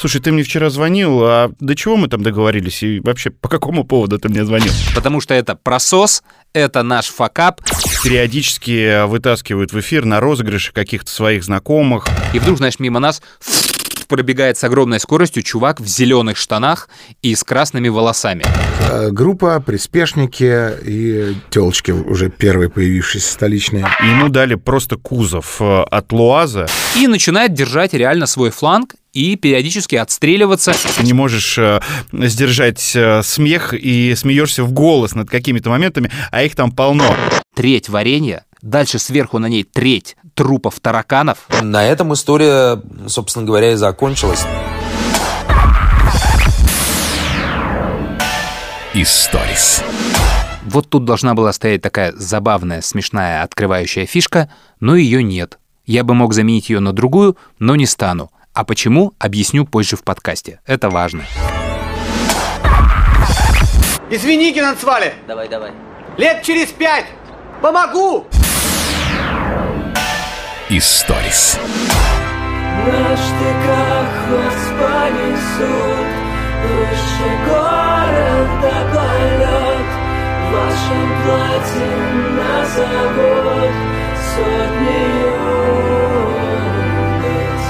Слушай, ты мне вчера звонил, а до чего мы там договорились? И вообще, по какому поводу ты мне звонил? Потому что это просос, это наш факап. Периодически вытаскивают в эфир на розыгрыши каких-то своих знакомых. И вдруг, знаешь, мимо нас пробегает с огромной скоростью чувак в зеленых штанах и с красными волосами. Э, Группа, приспешники и телочки уже первые появившиеся столичные. Ему дали просто кузов э, от Луаза. И начинает держать реально свой фланг и периодически отстреливаться. Ты не можешь э, сдержать э, смех и смеешься в голос над какими-то моментами, а их там полно. Треть варенья, дальше сверху на ней треть трупов тараканов. На этом история, собственно говоря, и закончилась. Историс. Вот тут должна была стоять такая забавная, смешная, открывающая фишка, но ее нет. Я бы мог заменить ее на другую, но не стану. А почему, объясню позже в подкасте. Это важно. Извини, Геннадсвали! Давай, давай. Лет через пять! Помогу! Историс. На штыках вас понесут. Выше города полет В вашем платье назовут. Сотни улиц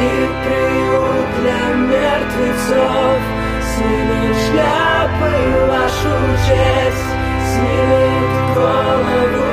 И приют для мертвецов. Снимет шляпы вашу честь. Снимет голову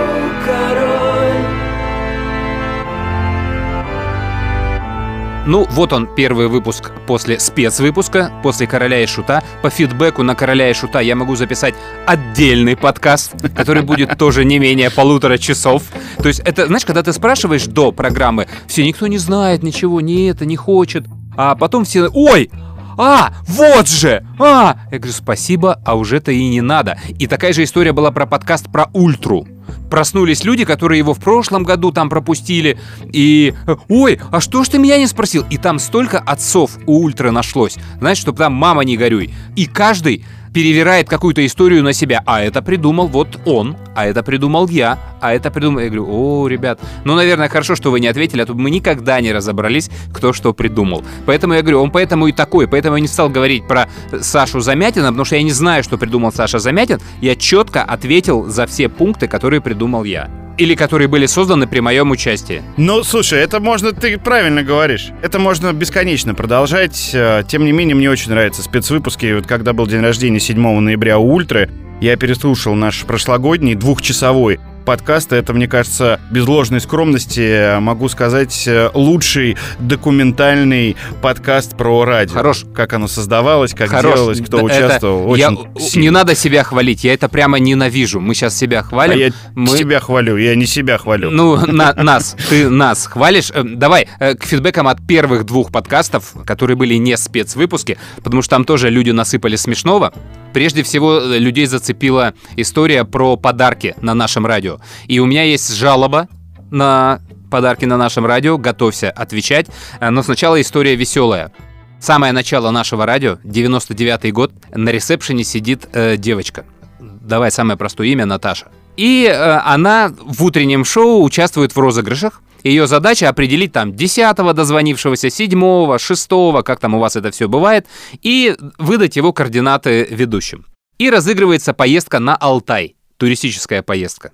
Ну, вот он, первый выпуск после спецвыпуска, после «Короля и Шута». По фидбэку на «Короля и Шута» я могу записать отдельный подкаст, который будет тоже не менее полутора часов. То есть это, знаешь, когда ты спрашиваешь до программы, все, никто не знает ничего, не это, не хочет. А потом все, ой, а, вот же! А! Я говорю, спасибо, а уже-то и не надо. И такая же история была про подкаст про Ультру. Проснулись люди, которые его в прошлом году там пропустили, и «Ой, а что ж ты меня не спросил?» И там столько отцов у Ультры нашлось, знаешь, чтобы там «Мама, не горюй». И каждый перевирает какую-то историю на себя. А это придумал вот он, а это придумал я, а это придумал... Я говорю, о, ребят, ну, наверное, хорошо, что вы не ответили, а то мы никогда не разобрались, кто что придумал. Поэтому я говорю, он поэтому и такой, поэтому я не стал говорить про Сашу Замятина, потому что я не знаю, что придумал Саша Замятин. Я четко ответил за все пункты, которые придумал я. Или которые были созданы при моем участии. Ну, слушай, это можно, ты правильно говоришь. Это можно бесконечно продолжать. Э, Тем не менее, мне очень нравятся спецвыпуски. Вот когда был день рождения 7 ноября у Ультры, я переслушал наш прошлогодний двухчасовой подкаст. Это, мне кажется, без ложной скромности могу сказать э, лучший документальный подкаст про радио. Хорош. Как оно создавалось, как Хорош. делалось, кто это- участвовал. я- Очень не сильно. надо себя хвалить, я это прямо ненавижу. Мы сейчас себя А хвалим. я мы... себя хвалю, я не себя хвалю. Ну, на- нас, ты нас хвалишь. Э, Давай э, к фидбэкам от первых двух подкастов, которые были не спецвыпуски, потому что там тоже люди насыпали смешного. Прежде всего, э, людей зацепила история про подарки на нашем радио. И у меня есть жалоба на подарки на нашем радио. Готовься отвечать. Э, Но сначала история веселая. Самое начало нашего радио, 99-й год, на ресепшене сидит э, девочка. Давай самое простое имя Наташа. И э, она в утреннем шоу участвует в розыгрышах. Ее задача определить там 10-го дозвонившегося, 7-го, 6-го, как там у вас это все бывает, и выдать его координаты ведущим. И разыгрывается поездка на Алтай, туристическая поездка.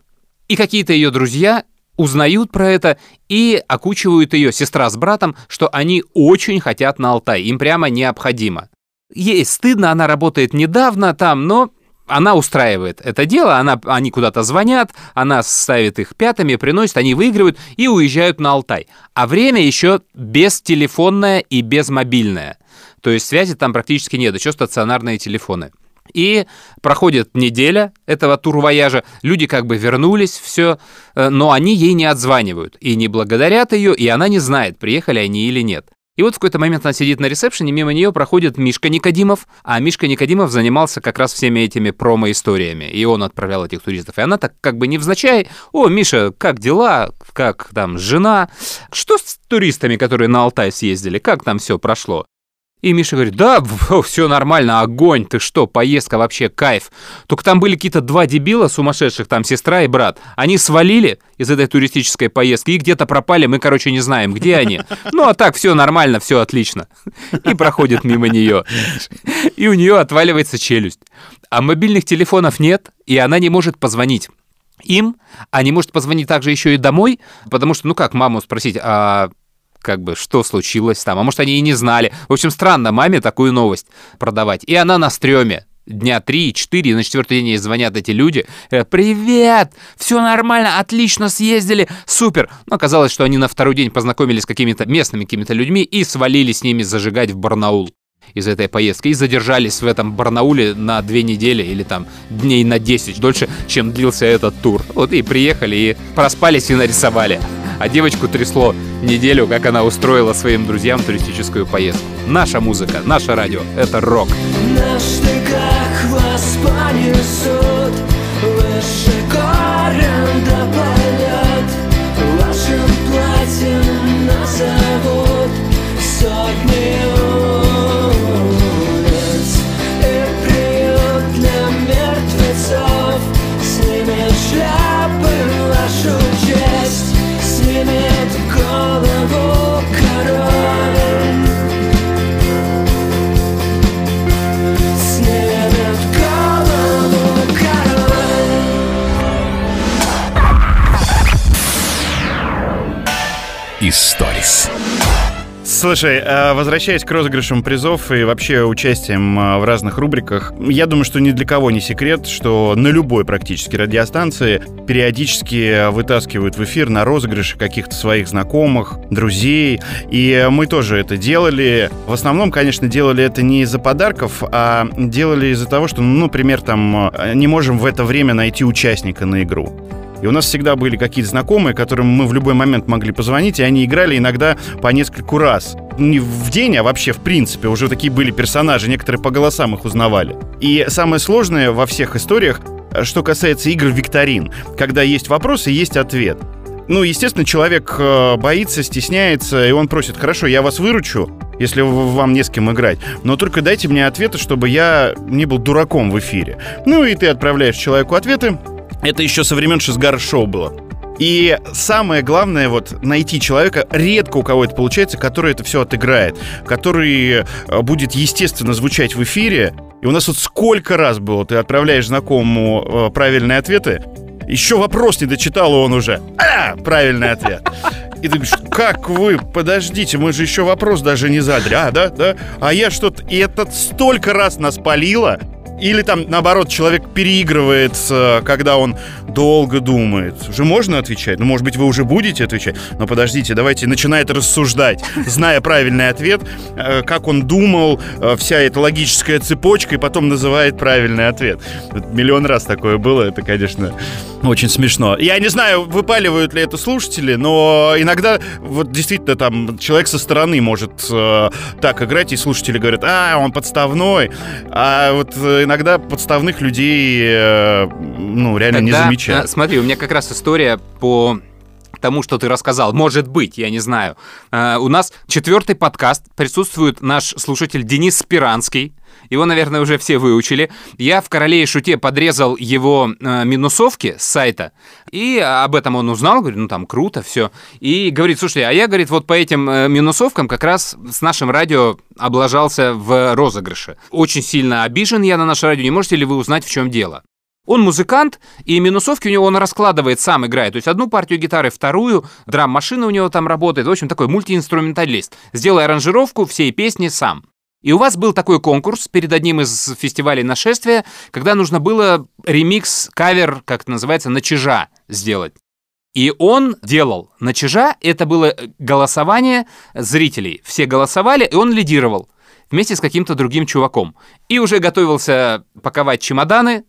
И какие-то ее друзья узнают про это и окучивают ее, сестра с братом, что они очень хотят на Алтай, им прямо необходимо. Ей стыдно, она работает недавно там, но она устраивает это дело, она, они куда-то звонят, она ставит их пятыми, приносит, они выигрывают и уезжают на Алтай. А время еще бестелефонное и безмобильное. То есть связи там практически нет, еще стационарные телефоны. И проходит неделя этого турвояжа, люди как бы вернулись, все, но они ей не отзванивают и не благодарят ее, и она не знает, приехали они или нет. И вот в какой-то момент она сидит на ресепшене, мимо нее проходит Мишка Никодимов, а Мишка Никодимов занимался как раз всеми этими промо-историями, и он отправлял этих туристов. И она так как бы невзначай, о, Миша, как дела, как там жена, что с туристами, которые на Алтай съездили, как там все прошло? И Миша говорит, да, все нормально, огонь, ты что, поездка вообще, кайф. Только там были какие-то два дебила сумасшедших, там сестра и брат. Они свалили из этой туристической поездки и где-то пропали, мы, короче, не знаем, где они. Ну, а так, все нормально, все отлично. И проходит мимо нее. И у нее отваливается челюсть. А мобильных телефонов нет, и она не может позвонить им, а не может позвонить также еще и домой, потому что, ну как маму спросить, а как бы, что случилось там, а может, они и не знали. В общем, странно маме такую новость продавать. И она на стреме дня 3-4, и на четвертый день ей звонят эти люди, говорят, привет, все нормально, отлично съездили, супер. Но оказалось, что они на второй день познакомились с какими-то местными какими-то людьми и свалили с ними зажигать в Барнаул из этой поездки и задержались в этом Барнауле на две недели или там дней на 10 дольше, чем длился этот тур. Вот и приехали и проспались и нарисовали. А девочку трясло неделю, как она устроила своим друзьям туристическую поездку. Наша музыка, наше радио — это рок. На штыках вас понесут Выше горем Историс. Слушай, э, возвращаясь к розыгрышам призов и вообще участием э, в разных рубриках, я думаю, что ни для кого не секрет, что на любой практически радиостанции периодически вытаскивают в эфир на розыгрыши каких-то своих знакомых, друзей. И мы тоже это делали. В основном, конечно, делали это не из-за подарков, а делали из-за того, что, ну, например, там э, не можем в это время найти участника на игру. И у нас всегда были какие-то знакомые, которым мы в любой момент могли позвонить, и они играли иногда по нескольку раз. Не в день, а вообще в принципе. Уже такие были персонажи, некоторые по голосам их узнавали. И самое сложное во всех историях, э, что касается игр викторин, когда есть вопрос и есть ответ. Ну, естественно, человек э, боится, стесняется, и он просит, хорошо, я вас выручу, если вам не с кем играть, но только дайте мне ответы, чтобы я не был дураком в эфире. Ну, и ты отправляешь человеку ответы, это еще со времен Шизгар-шоу было. И самое главное, вот, найти человека, редко у кого это получается, который это все отыграет, который э, будет естественно звучать в эфире. И у нас вот сколько раз было, ты отправляешь знакомому э, правильные ответы, еще вопрос не дочитал, он уже а, правильный ответ. И ты говоришь, как вы, подождите, мы же еще вопрос даже не задали. А, да, да. А я что-то... И это столько раз нас палило. Или там, наоборот, человек переигрывает, э, когда он долго думает. Уже можно отвечать? Ну, может быть, вы уже будете отвечать? Но подождите, давайте начинает рассуждать, зная правильный ответ, э, как он думал, э, вся эта логическая цепочка, и потом называет правильный ответ. Миллион раз такое было, это, конечно, очень смешно. Я не знаю, выпаливают ли это слушатели, но иногда вот действительно там человек со стороны может э, так играть, и слушатели говорят, а, он подставной. А вот э, иногда подставных людей, э, ну, реально не Тогда, замечают. э, Смотри, у меня как раз история по тому, что ты рассказал. Может быть, я не знаю. Э, у нас четвертый подкаст. Присутствует наш слушатель Денис Спиранский. Его, наверное, уже все выучили. Я в «Короле и шуте» подрезал его э, минусовки с сайта, и об этом он узнал, говорит, ну там круто, все. И говорит, слушай, а я, говорит, вот по этим э, минусовкам как раз с нашим радио облажался в розыгрыше. Очень сильно обижен я на наше радио, не можете ли вы узнать, в чем дело? Он музыкант, и минусовки у него он раскладывает, сам играет. То есть одну партию гитары, вторую, драм-машина у него там работает. В общем, такой мультиинструменталист. Сделай аранжировку всей песни сам. И у вас был такой конкурс перед одним из фестивалей нашествия, когда нужно было ремикс, кавер, как это называется, на чижа сделать. И он делал на чижа, это было голосование зрителей. Все голосовали, и он лидировал вместе с каким-то другим чуваком. И уже готовился паковать чемоданы,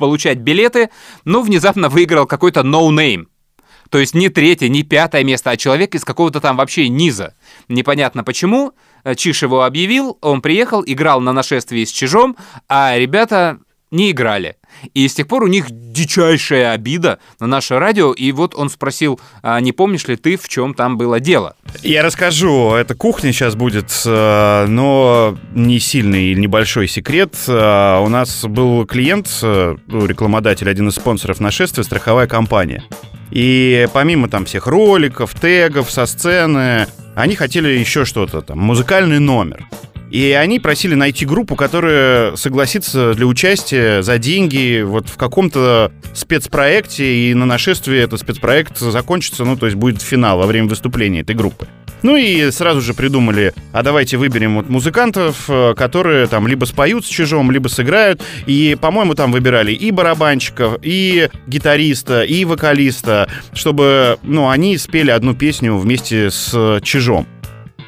получать билеты, но внезапно выиграл какой-то no-name. То есть не третье, не пятое место, а человек из какого-то там вообще низа. Непонятно почему. Чиш его объявил, он приехал, играл на нашествии с Чижом, а ребята не играли. И с тех пор у них дичайшая обида на наше радио. И вот он спросил, а не помнишь ли ты, в чем там было дело? Я расскажу, это кухня сейчас будет, э, но не сильный или небольшой секрет. Э, У нас был клиент, э, ну, рекламодатель, один из спонсоров нашествия, страховая компания. И помимо там всех роликов, тегов со сцены, они хотели еще что-то там, музыкальный номер. И они просили найти группу, которая согласится для участия за деньги вот в каком-то спецпроекте, и на нашествии этот спецпроект закончится, ну, то есть будет финал во время выступления этой группы. Ну и сразу же придумали, а давайте выберем вот музыкантов, э, которые там либо споют с чужом, либо сыграют. И, по-моему, там выбирали и барабанщиков, и гитариста, и вокалиста, чтобы, ну, они спели одну песню вместе с чужом.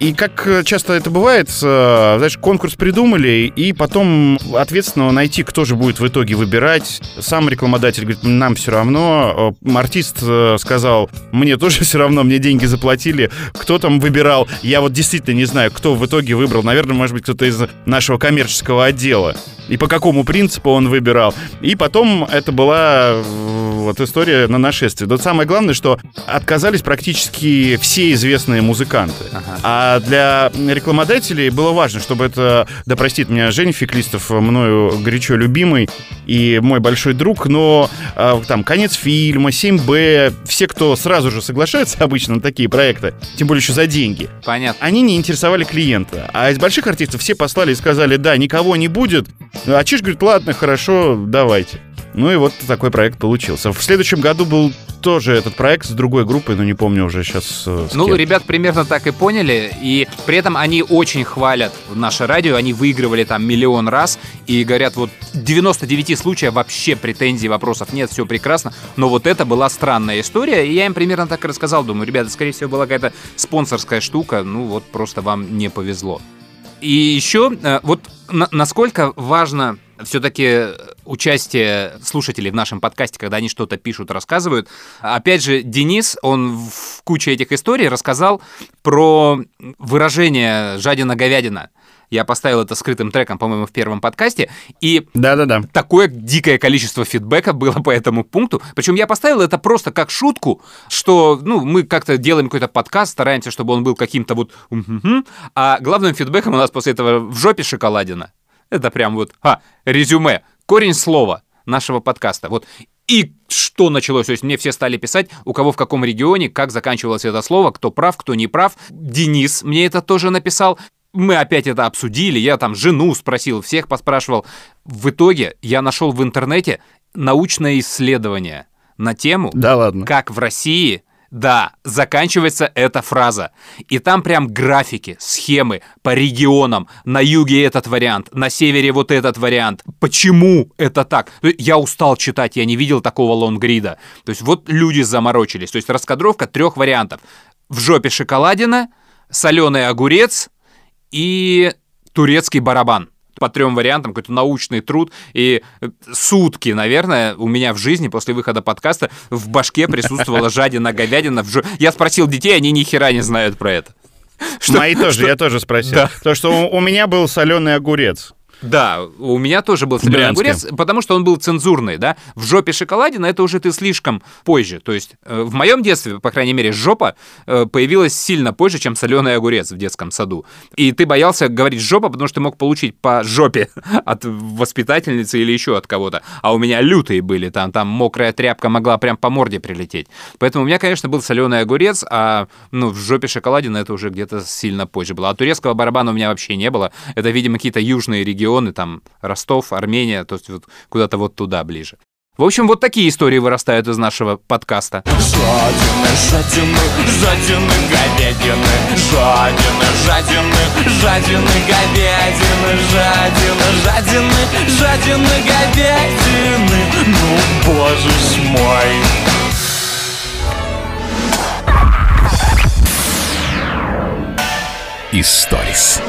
И как э, часто это бывает, э, знаешь, конкурс придумали, и потом ответственного найти, кто же будет в итоге выбирать. Сам рекламодатель говорит, нам все равно. Э, Артист сказал, мне тоже все равно, мне деньги заплатили. Кто там выбирал? Я вот действительно не знаю, кто в итоге выбрал. Наверное, может быть, кто-то из нашего коммерческого отдела. И по какому принципу он выбирал. И потом это была вот история на нашествие. Но самое главное, что отказались практически все известные музыканты. А для рекламодателей было важно, чтобы это, да простит меня Женя Феклистов, мною горячо любимый и мой большой друг, но э, там конец фильма, 7Б, все, кто сразу же соглашается обычно на такие проекты, тем более еще за деньги, Понятно. они не интересовали клиента. А из больших артистов все послали и сказали, да, никого не будет. А Чиж говорит, ладно, хорошо, давайте. Ну и вот такой проект получился. В следующем году был тоже этот проект с другой группой, но не помню уже сейчас. э, Ну, ребят примерно так и поняли, и при этом они очень хвалят наше радио, они выигрывали там миллион раз, и говорят, вот 99 случаев вообще претензий, вопросов нет, все прекрасно, но вот это была странная история, и я им примерно так и рассказал, думаю, ребята, скорее всего, была какая-то спонсорская штука, ну вот просто вам не повезло. И еще, э, вот на- насколько важно все-таки участие слушателей в нашем подкасте, когда они что-то пишут, рассказывают. Опять же, Денис, он в куче этих историй рассказал про выражение «жадина-говядина». Я поставил это скрытым треком, по-моему, в первом подкасте. И Да-да-да. такое дикое количество фидбэка было по этому пункту. Причем я поставил это просто как шутку, что ну, мы как-то делаем какой-то подкаст, стараемся, чтобы он был каким-то вот... А главным фидбэком у нас после этого в жопе шоколадина. Это прям вот, а, резюме, корень слова нашего подкаста. Вот. И что началось? То есть мне все стали писать, у кого в каком регионе, как заканчивалось это слово, кто прав, кто не прав. Денис мне это тоже написал. Мы опять это обсудили, я там жену спросил, всех поспрашивал. В итоге я нашел в интернете научное исследование на тему, Да ладно. как в России, да, заканчивается эта фраза. И там прям графики, схемы по регионам. На юге этот вариант, на севере вот этот вариант. Почему это так? Я устал читать, я не видел такого лонгрида. То есть вот люди заморочились. То есть раскадровка трех вариантов. В жопе шоколадина, соленый огурец и турецкий барабан. По трем вариантам, какой-то научный труд. И э, сутки, наверное, у меня в жизни после выхода подкаста в башке присутствовала жадина, говядина. Я спросил детей, они ни хера не знают про это. Что- Мои тоже, что- я тоже спросил. Да. То, что у, у меня был соленый огурец. Да, у меня тоже был соленый огурец, потому что он был цензурный, да. В жопе шоколадина это уже ты слишком позже. То есть э, в моем детстве, по крайней мере, жопа э, появилась сильно позже, чем соленый огурец в детском саду. И ты боялся говорить жопа, потому что ты мог получить по жопе от воспитательницы или еще от кого-то. А у меня лютые были, там, там мокрая тряпка могла прям по морде прилететь. Поэтому у меня, конечно, был соленый огурец, а ну, в жопе шоколадина это уже где-то сильно позже было. А турецкого барабана у меня вообще не было. Это, видимо, какие-то южные регионы, там Ростов, Армения, то есть вот куда-то вот туда ближе. В общем, вот такие истории вырастают из нашего подкаста. Жадины, жадины, жадины говядины Жадины, жадины, жадины говядины Жадины, жадины, жадины говядины Ну, боже ж мой Историс.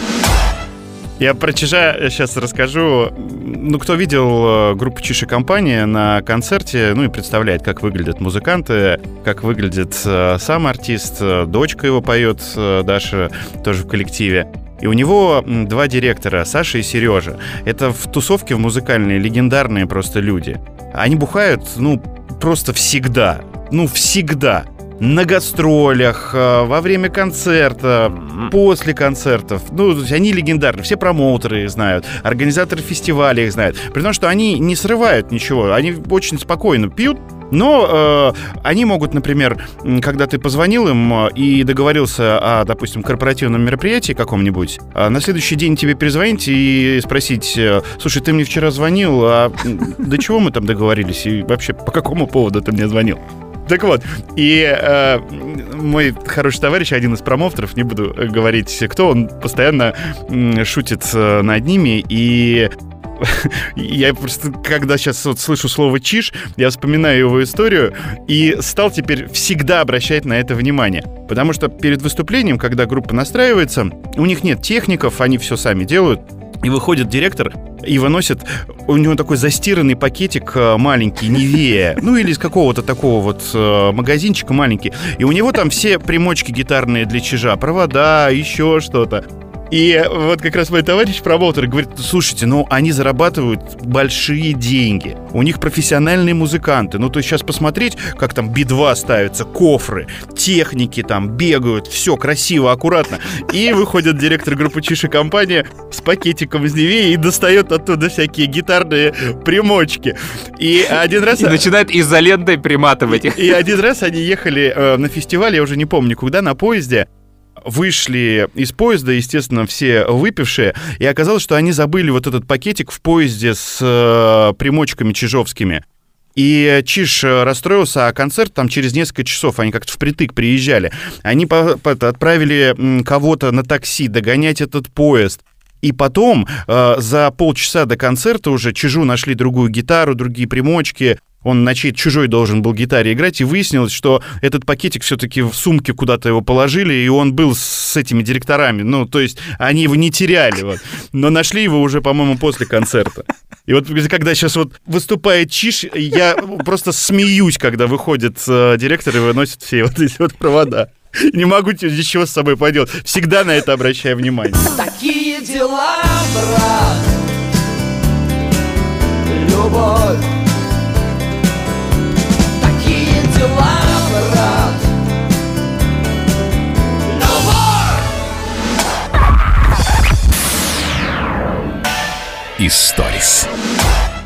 Я про Чижа сейчас расскажу. Ну, кто видел э, группу Чиж и компания на концерте, ну и представляет, как выглядят музыканты, как выглядит э, сам артист, э, дочка его поет, Даша тоже в коллективе. И у него два директора, Саша и Сережа. Это в тусовке в музыкальные легендарные просто люди. Они бухают, ну, просто всегда. Ну, всегда. На гастролях, э, во время концерта, после концертов. Ну, они легендарны. Все промоутеры их знают, организаторы фестивалей их знают. При том, что они не срывают ничего. Они очень спокойно пьют, но э, они могут, например, когда ты позвонил им э, и договорился о, допустим, корпоративном мероприятии каком-нибудь, а на следующий день тебе перезвонить и спросить, э, слушай, ты мне вчера звонил, а до чего мы там договорились и вообще по какому поводу ты мне звонил? Так вот, и э, мой хороший товарищ, один из промоутеров, не буду э, говорить кто, он постоянно шутит э, над ними, и я просто, когда сейчас вот слышу слово «чиш», я вспоминаю его историю и стал теперь всегда обращать на это внимание. Потому что перед выступлением, когда группа настраивается, у них нет техников, они все сами делают, и выходит директор и выносит, у него такой застиранный пакетик э, маленький, Невея, ну или из какого-то такого вот э, магазинчика маленький. И у него там все примочки гитарные для чижа, провода, еще что-то. И вот как раз мой товарищ промоутер говорит, слушайте, ну они зарабатывают большие деньги. У них профессиональные музыканты. Ну то есть сейчас посмотреть, как там би-2 ставятся, кофры, техники там бегают, все красиво, аккуратно. И выходит директор группы Чиши компания с пакетиком из Невеи и достает оттуда всякие гитарные примочки. И один раз... И начинает изолентой приматывать их. И один раз они ехали э, на фестиваль, я уже не помню куда, на поезде. Вышли из поезда, естественно, все выпившие, и оказалось, что они забыли вот этот пакетик в поезде с э, примочками чижовскими. И Чиж э, расстроился, а концерт там через несколько часов, они как-то впритык приезжали. Они по- по- отправили кого-то на такси догонять этот поезд. И потом, э, за полчаса до концерта уже Чижу нашли другую гитару, другие примочки. Он на чьей чужой должен был гитаре играть, и выяснилось, что этот пакетик все-таки в сумке куда-то его положили, и он был с этими директорами. Ну, то есть они его не теряли, вот. Но нашли его уже, по-моему, после концерта. И вот когда сейчас вот выступает Чиш, я просто смеюсь, когда выходит э, директор и выносит все вот эти вот провода. Не могу ничего с собой поделать. Всегда на это обращаю внимание. Такие дела, брат Любовь Историс.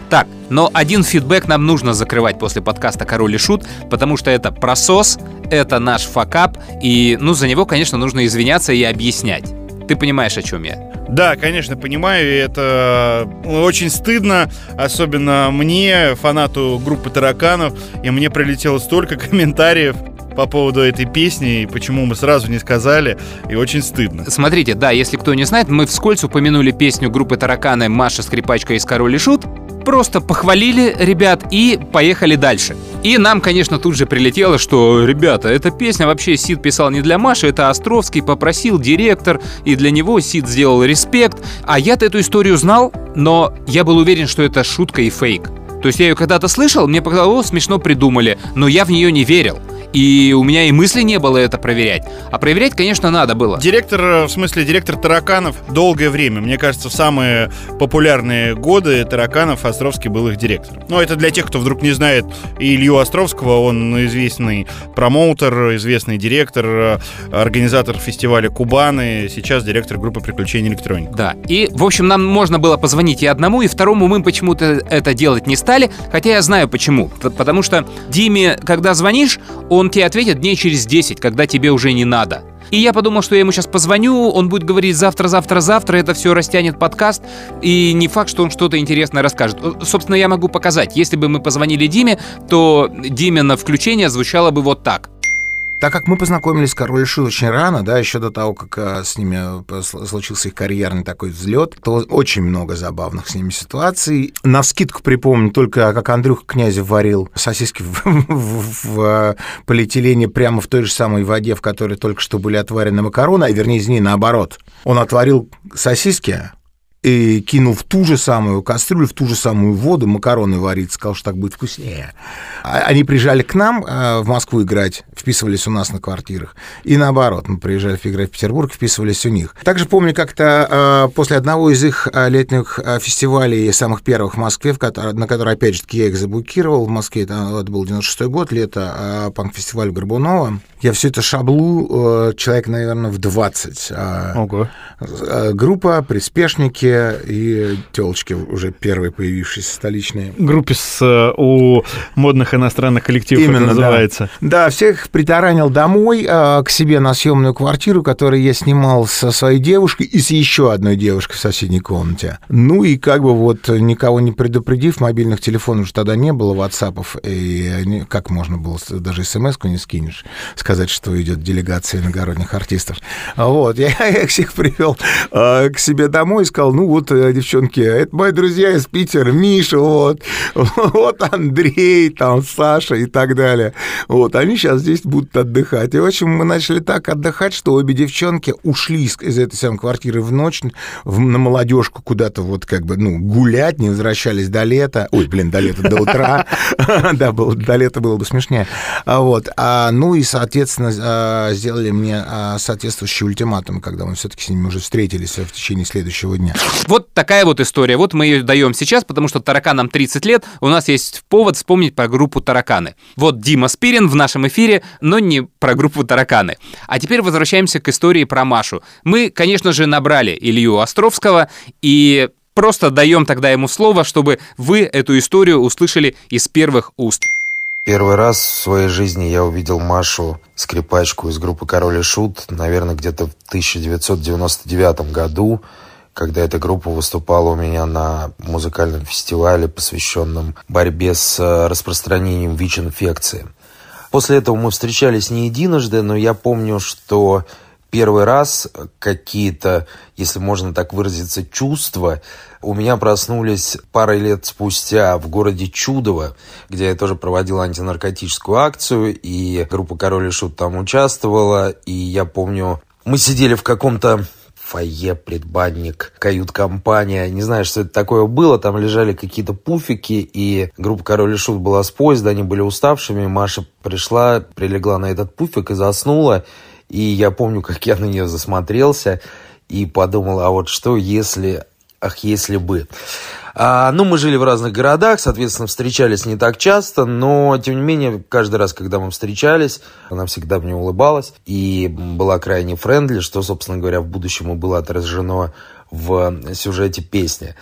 Так, но один фидбэк нам нужно закрывать после подкаста «Король и Шут», потому что это просос, это наш факап, и, ну, за него, конечно, нужно извиняться и объяснять. Ты понимаешь, о чем я? Да, конечно, понимаю, и это очень стыдно, особенно мне, фанату группы тараканов, и мне прилетело столько комментариев по поводу этой песни, и почему мы сразу не сказали, и очень стыдно. Смотрите, да, если кто не знает, мы вскользь упомянули песню группы Тараканы «Маша, скрипачка из Король и Шут», просто похвалили ребят и поехали дальше. И нам, конечно, тут же прилетело, что, ребята, эта песня вообще Сид писал не для Маши, это Островский попросил директор, и для него Сид сделал респект. А я-то эту историю знал, но я был уверен, что это шутка и фейк. То есть я ее когда-то слышал, мне показалось, смешно придумали, но я в нее не верил. И у меня и мысли не было это проверять. А проверять, конечно, надо было. Директор, э, в смысле, директор тараканов долгое время. Мне кажется, в самые популярные годы тараканов Островский был их директором. Но это для тех, кто вдруг не знает Илью Островского. Он известный промоутер, известный директор, э, организатор фестиваля Кубаны. Сейчас директор группы приключений электроники. Да. И, в общем, нам можно было позвонить и одному, и второму мы почему-то это делать не стали, хотя я знаю почему. Потому что Диме, когда звонишь, он тебе ответит дней через 10, когда тебе уже не надо. И я подумал, что я ему сейчас позвоню, он будет говорить завтра, завтра, завтра, это все растянет подкаст, и не факт, что он что-то интересное расскажет. Э, Собственно, я могу показать. Если бы мы позвонили Диме, то Диме на включение звучало бы вот так. Так как мы познакомились с Король Шут очень рано, да, еще до того, как а, с ними э, сл- случился их карьерный такой взлет, то очень много забавных с ними ситуаций. На скидку припомню только, как Андрюха Князев варил сосиски в, в- в, а, полиэтилене прямо в той же самой воде, в которой только что были отварены макароны, а вернее, извини, наоборот. Он отварил сосиски, и кинул в ту же самую кастрюлю, в ту же самую воду макароны варить, сказал, что так будет вкуснее. А- Они приезжали к нам э, в Москву играть, вписывались у нас на квартирах. И наоборот, мы приезжали играть в Петербург, вписывались у них. Также помню, как-то э, после одного из их э, летних фестивалей, самых первых в Москве, в который- на который, опять же, я их заблокировал в Москве, это, это был 96 год, лето, панк-фестиваль Горбунова. Я все это шаблу, человек, наверное, в 20. э, Ого. Группа, приспешники и телочки уже первые появившиеся столичные. Группе с э, у модных иностранных коллективов да. называется. Да, всех притаранил домой э, к себе на съемную квартиру, которую я снимал со своей девушкой и с еще одной девушкой в соседней комнате. Ну и как бы вот никого не предупредив, мобильных телефонов же тогда не было, ватсапов, и как можно было, даже смс-ку не скинешь, сказать, что идет делегация иногородних артистов. Вот, я, я их всех привел э, к себе домой и сказал, ну вот, э, девчонки, это мои друзья из Питера, Миша, вот, вот Андрей, там, Саша и так далее. Вот, они сейчас здесь будут отдыхать. И, в общем, мы начали так отдыхать, что обе девчонки ушли из, этой самой квартиры в ночь в- на молодежку куда-то вот как бы, ну, гулять, не возвращались до лета. Ой, блин, до лета, до утра. Да, до лета было бы смешнее. А Вот. А, ну и, соответственно, а, сделали мне а, соответствующий ультиматум, когда мы все-таки с ними уже встретились в течение следующего дня. Вот такая вот история. Вот мы ее даем сейчас, потому что тараканам 30 лет. У нас есть повод вспомнить про группу «Тараканы». Вот Дима Спирин в нашем эфире, но не про группу «Тараканы». А теперь возвращаемся к истории про Машу. Мы, конечно же, набрали Илью Островского и просто даем тогда ему слово, чтобы вы эту историю услышали из первых уст. Первый раз в своей жизни я увидел Машу, скрипачку из группы «Король и Шут», наверное, где-то в 1999 году, когда эта группа выступала у меня на музыкальном фестивале, посвященном борьбе с э, распространением ВИЧ-инфекции. После этого мы встречались не единожды, но я помню, что первый раз какие-то, если можно так выразиться, чувства у меня проснулись парой лет спустя в городе Чудово, где я тоже проводил антинаркотическую акцию, и группа «Король и Шут» там участвовала, и я помню, мы сидели в каком-то фойе, предбанник, кают-компания. Не знаю, что это такое было. Там лежали какие-то пуфики, и группа «Король и Шут» была с поезда, они были уставшими. Маша пришла, прилегла на этот пуфик и заснула. И я помню, как я на нее засмотрелся и подумал, а вот что если... Ах, если бы. А, ну, мы жили в разных городах, соответственно, встречались не так часто, но, тем не менее, каждый раз, когда мы встречались, она всегда мне улыбалась и была крайне френдли, что, собственно говоря, в будущем и было отражено в сюжете песни.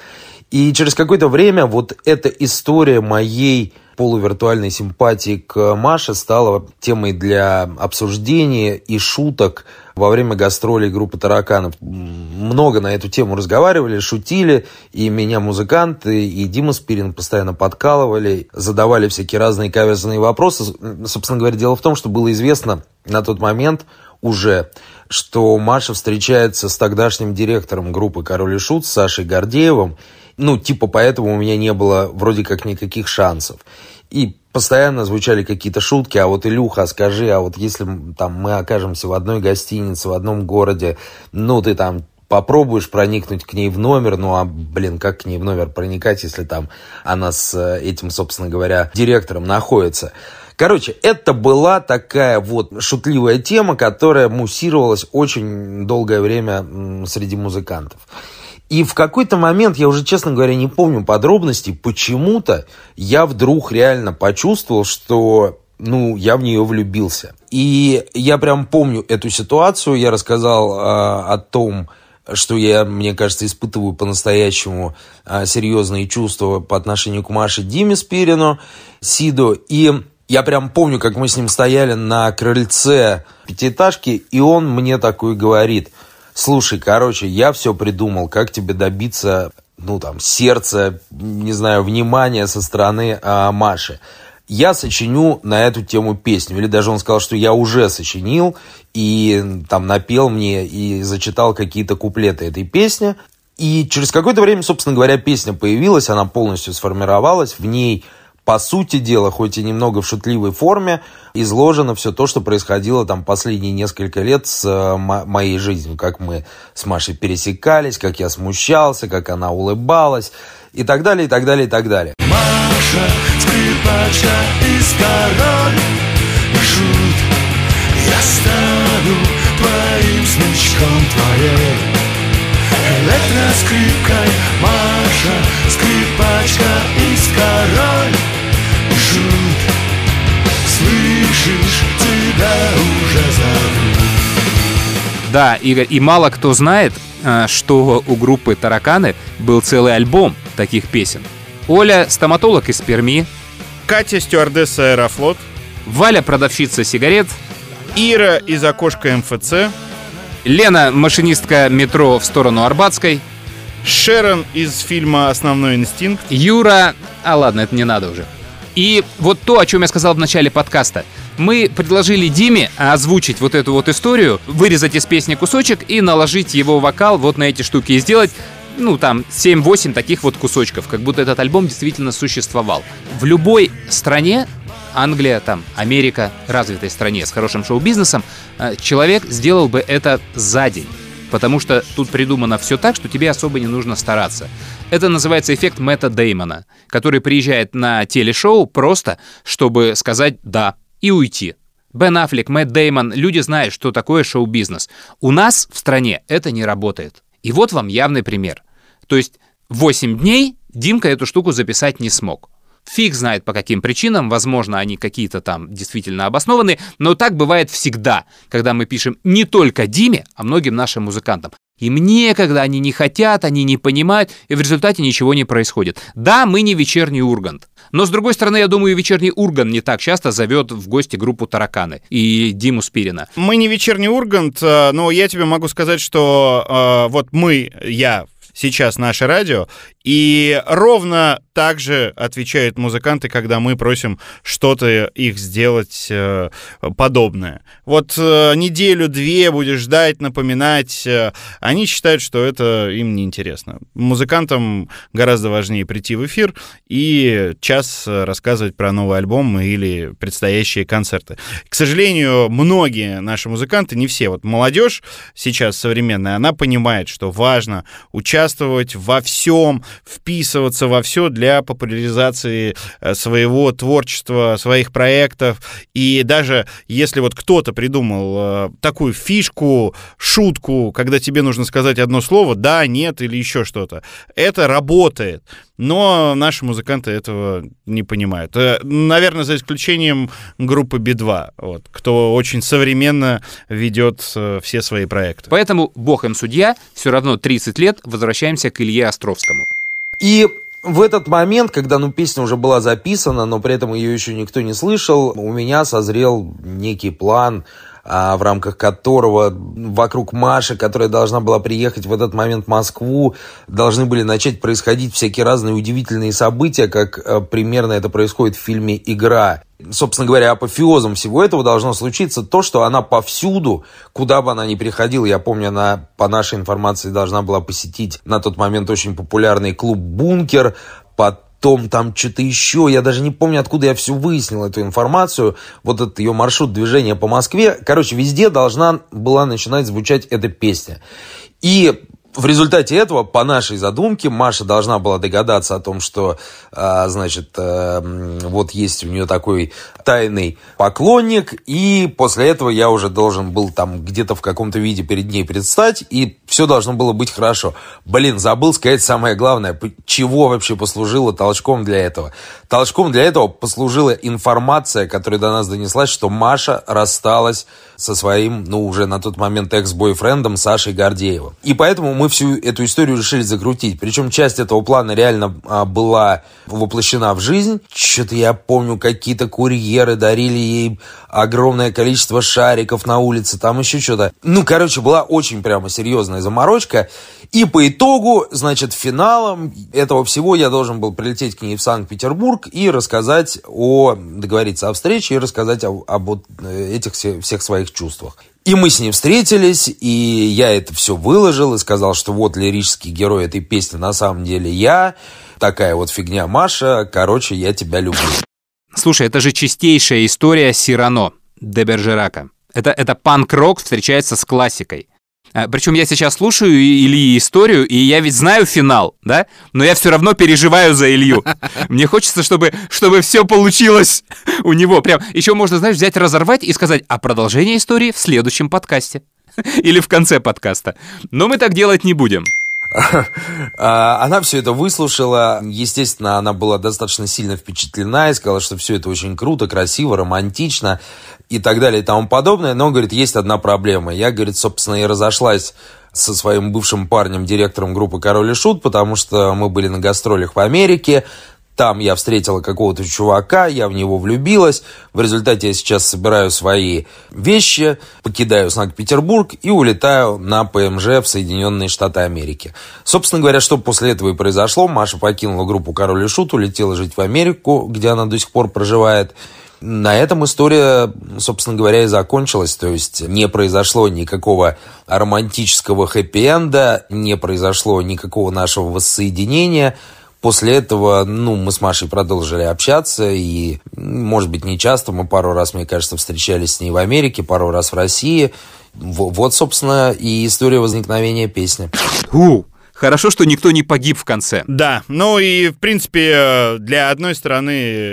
И через какое-то время вот эта история моей полувиртуальной симпатии к Маше стала темой для обсуждения и шуток во время гастролей группы «Тараканов». Много на эту тему разговаривали, шутили, и меня музыканты, и Дима Спирин постоянно подкалывали, задавали всякие разные каверзные вопросы. Собственно говоря, дело в том, что было известно на тот момент уже, что Маша встречается с тогдашним директором группы «Король и Шут» Сашей Гордеевым, ну, типа, поэтому у меня не было вроде как никаких шансов. И постоянно звучали какие-то шутки, а вот, Илюха, скажи, а вот если там мы окажемся в одной гостинице, в одном городе, ну, ты там попробуешь проникнуть к ней в номер, ну, а, блин, как к ней в номер проникать, если там она с э, этим, собственно говоря, директором находится. Короче, это была такая вот шутливая тема, которая муссировалась очень долгое время среди музыкантов. И в какой-то момент, я уже, честно говоря, не помню подробностей, почему-то я вдруг реально почувствовал, что ну, я в нее влюбился. И я прям помню эту ситуацию, я рассказал э, о том, что я, мне кажется, испытываю по-настоящему э, серьезные чувства по отношению к Маше Диме Спирину, Сиду. И я прям помню, как мы с ним стояли на крыльце пятиэтажки, и он мне такой говорит, слушай, короче, я все придумал, как тебе добиться, ну, там, сердца, не знаю, внимания со стороны а, Маши. Я сочиню на эту тему песню. Или даже он сказал, что я уже сочинил, и там напел мне и зачитал какие-то куплеты этой песни. И через какое-то время, собственно говоря, песня появилась, она полностью сформировалась, в ней по сути дела, хоть и немного в шутливой форме, изложено все то, что происходило там последние несколько лет с э, мо- моей жизнью. Как мы с Машей пересекались, как я смущался, как она улыбалась и так далее, и так далее, и так далее. Маша, скрипача из король Шут, я стану твоим смычком твоей Электроскрипкой Маша, скрипачка из король Шут, слышишь, тебя уже зовут. Да, Игорь, и мало кто знает, э, что у группы «Тараканы» был целый альбом таких песен. Оля – стоматолог из Перми, Катя, стюардесса Аэрофлот, Валя – продавщица сигарет, Ира из окошка МФЦ, Лена – машинистка метро в сторону Арбатской, Шерон из фильма «Основной инстинкт», Юра... А ладно, это не надо уже. И вот то, о чем я сказал в начале подкаста. Мы предложили Диме озвучить вот эту вот историю, вырезать из песни кусочек и наложить его вокал вот на эти штуки и сделать ну, там, 7-8 таких вот кусочков, как будто этот альбом действительно существовал. В любой стране, Англия, там, Америка, развитой стране с хорошим шоу-бизнесом, э, человек сделал бы это за день. Потому что тут придумано все так, что тебе особо не нужно стараться. Это называется эффект Мэтта Деймона, который приезжает на телешоу просто, чтобы сказать «да» и уйти. Бен Аффлек, Мэтт Деймон, люди знают, что такое шоу-бизнес. У нас в стране это не работает. И вот вам явный пример. То есть 8 дней Димка эту штуку записать не смог. Фиг знает по каким причинам, возможно, они какие-то там действительно обоснованы, но так бывает всегда, когда мы пишем не только Диме, а многим нашим музыкантам. Им некогда, они не хотят, они не понимают, и в результате ничего не происходит. Да, мы не вечерний Ургант. Но, с другой стороны, я думаю, вечерний Ургант не так часто зовет в гости группу Тараканы и Диму Спирина. Мы не вечерний Ургант, э, но я тебе могу сказать, что э, вот мы, я сейчас наше радио, и ровно так же отвечают музыканты, когда мы просим что-то их сделать э, подобное. Вот э, неделю-две будешь ждать, напоминать. Э, они считают, что это им неинтересно. Музыкантам гораздо важнее прийти в эфир и час рассказывать про новый альбом или предстоящие концерты. К сожалению, многие наши музыканты, не все, вот молодежь сейчас современная, она понимает, что важно участвовать во всем, вписываться во все для популяризации э, своего творчества, своих проектов. И даже если вот кто-то придумал э, такую фишку, шутку, когда тебе нужно сказать одно слово, да, нет или еще что-то, это работает. Но наши музыканты этого не понимают. Э, Наверное, за исключением группы Би-2, вот, кто очень современно ведет все свои проекты. Поэтому, бог им судья, все равно 30 лет возвращаемся к Илье Островскому. И в этот момент, когда ну, песня уже была записана, но при этом ее еще никто не слышал, у меня созрел некий план, в рамках которого вокруг Маши, которая должна была приехать в этот момент в Москву, должны были начать происходить всякие разные удивительные события, как а, примерно это происходит в фильме «Игра». Собственно говоря, апофеозом всего этого должно случиться то, что она повсюду, куда бы она ни приходила, я помню, она, по нашей информации, должна была посетить на тот момент очень популярный клуб «Бункер», потом там что-то еще, я даже не помню, откуда я все выяснил, эту информацию, вот этот ее маршрут движения по Москве, короче, везде должна была начинать звучать эта песня. И в результате этого, по нашей задумке, Маша должна была догадаться о том, что, а, значит, м, вот есть у нее такой тайный поклонник, и после этого я уже должен был там где-то в каком-то виде перед ней предстать, и все должно было быть хорошо. Блин, забыл сказать самое главное, чего вообще послужило толчком для этого. Толчком для этого послужила информация, которая до нас донеслась, что Маша рассталась со своим, ну, уже на тот момент экс-бойфрендом Сашей Гордеевым. И поэтому мы всю эту историю решили закрутить. Причем часть этого плана реально а, была воплощена в жизнь. Что-то я помню, какие-то курьеры дарили ей огромное количество шариков на улице, там еще что-то. Ну, короче, была очень прямо серьезная заморочка. И по итогу, значит, финалом этого всего я должен был прилететь к ней в Санкт-Петербург и рассказать о, договориться о встрече и рассказать о- об вот этих все- всех своих чувствах. И мы с ней встретились, и я это все выложил и сказал, что вот лирический герой этой песни на самом деле я. Такая вот фигня, Маша. Короче, я тебя люблю. Слушай, это же чистейшая история Сирано де Бержерака. Это, это панк-рок встречается с классикой. А, Причем я сейчас слушаю Ильи историю, и я ведь знаю финал, да? Но я все равно переживаю за Илью. Мне хочется, чтобы, чтобы все получилось у него. Прям еще можно, знаешь, взять, разорвать и сказать, а продолжение истории в следующем подкасте. Или в конце подкаста. Но мы так делать не будем. А, Она все это выслушала. Естественно, она была достаточно сильно впечатлена и сказала, что все это очень круто, красиво, романтично и так далее и тому подобное. Но, говорит, есть одна проблема. Я, говорит, собственно, и разошлась со своим бывшим парнем, директором группы «Король и Шут», потому что мы были на гастролях в Америке. Там я встретила какого-то чувака, я в него влюбилась. В результате я сейчас собираю свои вещи, покидаю Санкт-Петербург и улетаю на ПМЖ в Соединенные Штаты Америки. Собственно говоря, что после этого и произошло. Маша покинула группу «Король и Шут», улетела жить в Америку, где она до сих пор проживает. На этом история, собственно говоря, и закончилась. То есть не произошло никакого романтического хэппи-энда, не произошло никакого нашего воссоединения. После этого, ну, мы с Машей продолжили общаться, и, может быть, не часто, мы пару раз, мне кажется, встречались с ней в Америке, пару раз в России. Во- Вот, собственно, и история возникновения песни. У, хорошо, что никто не погиб в конце. Да, ну и, в принципе, для одной стороны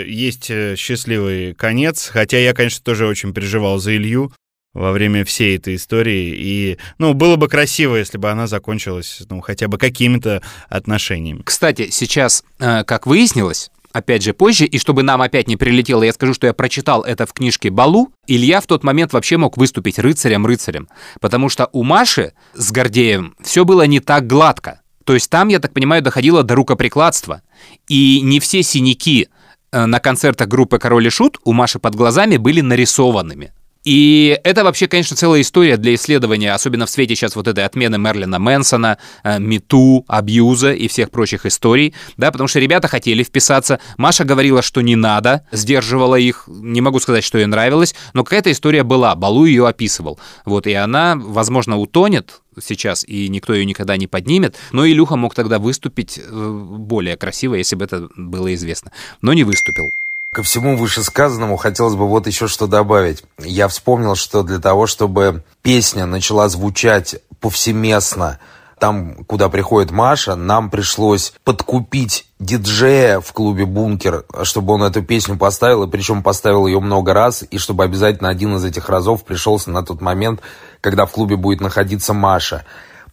есть э, счастливый конец, хотя я, конечно, тоже очень переживал за Илью во время всей этой истории, и, ну, было бы красиво, если бы она закончилась, ну, хотя бы какими-то отношениями. Кстати, сейчас, э, как выяснилось, опять же позже, и чтобы нам опять не прилетело, я скажу, что я прочитал это в книжке Балу, Илья в тот момент вообще мог выступить рыцарем-рыцарем, потому что у Маши с Гордеем все было не так гладко. То есть там, я так понимаю, доходило до рукоприкладства. И не все синяки э, на концертах группы «Король и Шут» у Маши под глазами были нарисованными. И это вообще, конечно, целая история для исследования, особенно в свете сейчас вот этой отмены Мерлина Мэнсона, э, Мету, абьюза и всех прочих историй, да, потому что ребята хотели вписаться, Маша говорила, что не надо, сдерживала их, не могу сказать, что ей нравилось, но какая-то история была, Балу ее описывал, вот, и она, возможно, утонет сейчас, и никто ее никогда не поднимет, но Илюха мог тогда выступить э, более красиво, если бы это было известно, но не выступил. Ко всему вышесказанному хотелось бы вот еще что добавить. Я вспомнил, что для того, чтобы песня начала звучать повсеместно, там, куда приходит Маша, нам пришлось подкупить диджея в клубе «Бункер», чтобы он эту песню поставил, и причем поставил ее много раз, и чтобы обязательно один из этих разов пришелся на тот момент, когда в клубе будет находиться Маша.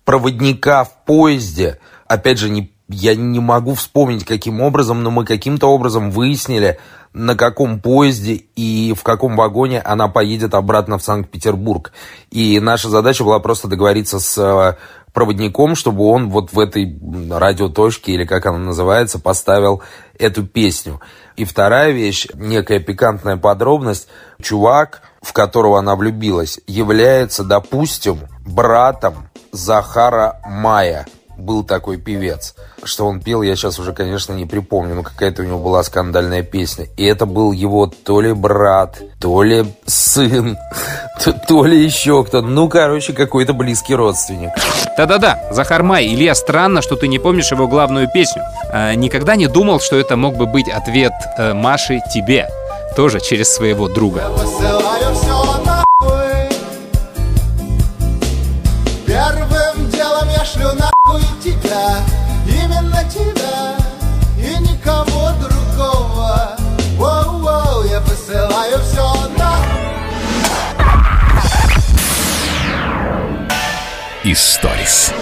Проводника в поезде, опять же, не я не могу вспомнить, каким образом, но мы каким-то образом выяснили, на каком поезде и в каком вагоне она поедет обратно в Санкт-Петербург. И наша задача была просто договориться с э, проводником, чтобы он вот в этой радиоточке, или как она называется, поставил эту песню. И вторая вещь, некая пикантная подробность. Чувак, в которого она влюбилась, является, допустим, братом Захара Мая был такой певец. Что он пел, я сейчас уже, конечно, не припомню, но какая-то у него была скандальная песня. И это был его то ли брат, то ли сын, то, то ли еще кто. Ну, короче, какой-то близкий родственник. Да-да-да, Захар Май, Илья, странно, что ты не помнишь его главную песню. А, никогда не думал, что это мог бы быть ответ э, Маши тебе, тоже через своего друга. Посылаю все тебя и никого другого Воу-воу, я посылаю все нахуй Историс.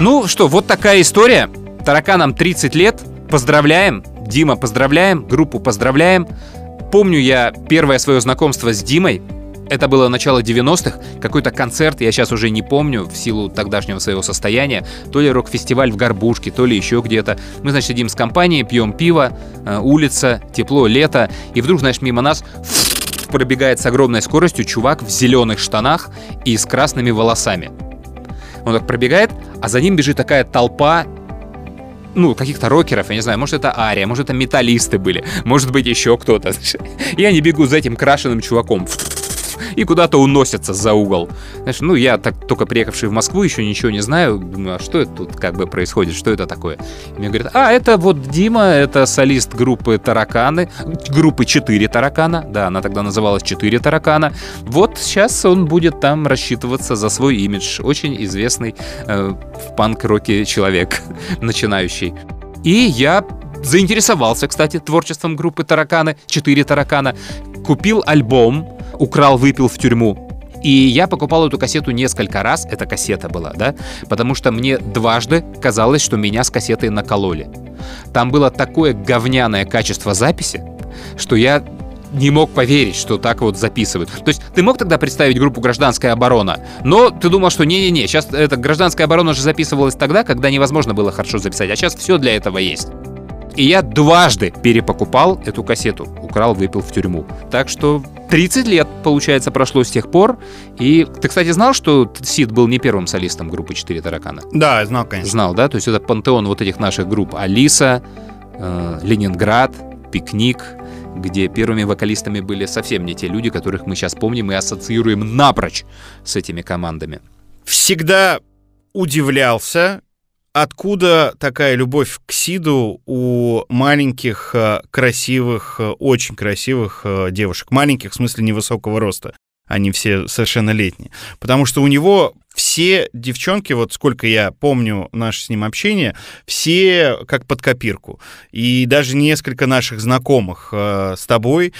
Ну что, вот такая история. Тараканам 30 лет. Поздравляем. Дима, поздравляем. Группу поздравляем. Помню я первое свое знакомство с Димой. Это было начало 90-х, какой-то концерт, я сейчас уже не помню, в силу тогдашнего своего состояния, то ли рок-фестиваль в Горбушке, то ли еще где-то. Мы, значит, сидим с компанией, пьем пиво, э, улица, тепло, лето, и вдруг, знаешь, мимо нас пробегает с огромной скоростью чувак в зеленых штанах и с красными волосами. Он так пробегает, а за ним бежит такая толпа ну, каких-то рокеров, я не знаю, может, это Ария, может, это металлисты были, может быть, еще кто-то. И они бегут за этим крашеным чуваком и куда-то уносятся за угол. Знаешь, ну, я так только приехавший в Москву, еще ничего не знаю, думаю, а что это тут как бы происходит, что это такое? И мне говорят, а, это вот Дима, это солист группы Тараканы, группы 4 Таракана, да, она тогда называлась 4 Таракана. Вот сейчас он будет там рассчитываться за свой имидж, очень известный э, в панк-роке человек, начинающий. И я заинтересовался, кстати, творчеством группы Тараканы, 4 Таракана, купил альбом, украл, выпил в тюрьму. И я покупал эту кассету несколько раз, эта кассета была, да, потому что мне дважды казалось, что меня с кассетой накололи. Там было такое говняное качество записи, что я не мог поверить, что так вот записывают. То есть ты мог тогда представить группу «Гражданская оборона», но ты думал, что не-не-не, сейчас эта «Гражданская оборона» же записывалась тогда, когда невозможно было хорошо записать, а сейчас все для этого есть. И я дважды перепокупал эту кассету. Украл, выпил в тюрьму. Так что 30 лет, получается, прошло с тех пор. И ты, кстати, знал, что Сид был не первым солистом группы «Четыре таракана»? Да, знал, конечно. Знал, да? То есть это пантеон вот этих наших групп. Алиса, э, Ленинград, Пикник, где первыми вокалистами были совсем не те люди, которых мы сейчас помним и ассоциируем напрочь с этими командами. Всегда удивлялся, откуда такая любовь к Сиду у маленьких, э, красивых, э, очень красивых э, девушек. Маленьких, в смысле невысокого роста. Они все совершеннолетние. Потому что у него все девчонки, вот сколько я помню наше с ним общение, все как под копирку. И даже несколько наших знакомых э, с тобой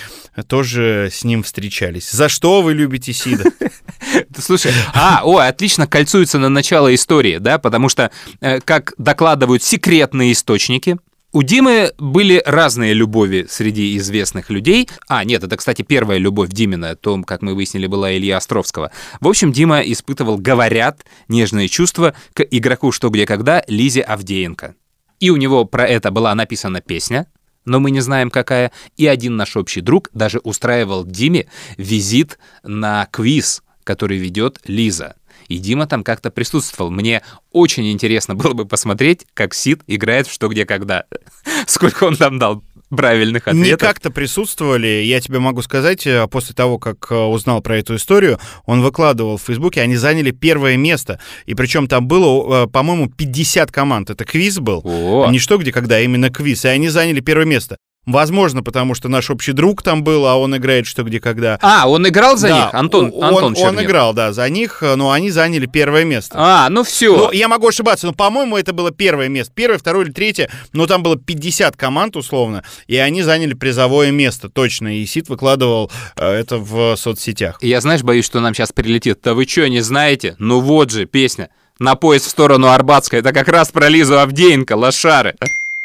тоже с ним встречались. За что вы любите Сида? Слушай, а, о, отлично кольцуется на начало истории, да, потому что, э, как докладывают секретные источники, у Димы были разные любови среди известных людей. А, нет, это, кстати, первая любовь Димина, то, как мы выяснили, была Илья Островского. В общем, Дима испытывал, говорят, нежные чувства к игроку «Что, где, когда» Лизе Авдеенко. И у него про это была написана песня, но мы не знаем какая. И один наш общий друг даже устраивал Диме визит на квиз, который ведет Лиза. И Дима там как-то присутствовал. Мне очень интересно было бы посмотреть, как Сид играет в «Что, где, когда». Сколько он там дал правильных Не ответов. как-то присутствовали, я тебе могу сказать, э, после того, как э, узнал про эту историю, он выкладывал в Фейсбуке, они заняли первое место. И причем там было, э, по-моему, 50 команд. Это квиз был. О. Не что где, когда, а именно квиз. И они заняли первое место. Возможно, потому что наш общий друг там был, а он играет что, где, когда. А, он играл за Да, них? Антон, он, Антон он Чернев. играл, да, за них, но они заняли первое место. А, ну все. Ну, я могу ошибаться, но, по-моему, это было первое место. Первое, второе или третье, но там было 50 команд, условно, и они заняли призовое место, точно. И Сид выкладывал э, это в соцсетях. Я, знаешь, боюсь, что нам сейчас прилетит. Да вы что, не знаете? Ну вот же, песня. На поезд в сторону Арбатской. Это как раз про Лизу Авдеенко, лошары.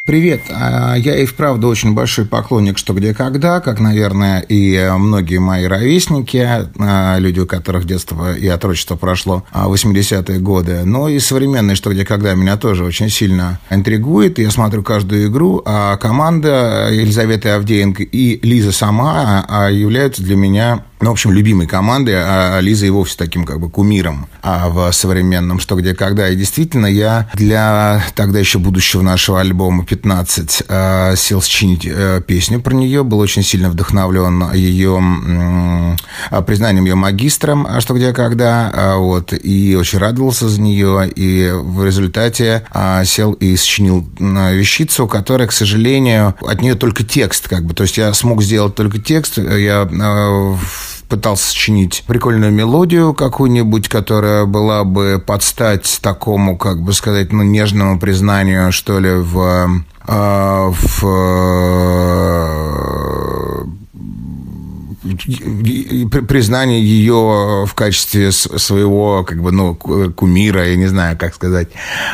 Привет, А, я и вправду очень большой поклонник «Что, где, когда», как, наверное, и многие мои ровесники, а, люди, у которых детство и отрочество прошло а, в 80-е годы. Но и современное «Что, где, когда» меня тоже очень сильно интригует. Я смотрю каждую игру, а команда Елизаветы Авдеенко и Лиза сама а, являются для меня ну, в общем, любимой командой, а Лиза и вовсе таким как бы кумиром а в современном «Что, где, когда». И действительно, я для тогда еще будущего нашего альбома «15» э, сел сочинить э, песню про нее, был очень сильно вдохновлен ее а, признанием ее магистром «Что, где, когда», вот, и очень радовался за нее, и в результате сел и сочинил вещицу, которая, к сожалению, от нее только текст, как бы, то есть я смог сделать только текст, я э, пытался сочинить прикольную мелодию какую-нибудь, которая была бы под стать такому, как бы сказать, ну, нежному признанию, что ли, в, э, в э, признание ее в качестве своего, как бы, ну, ку- кумира, я не знаю, как сказать.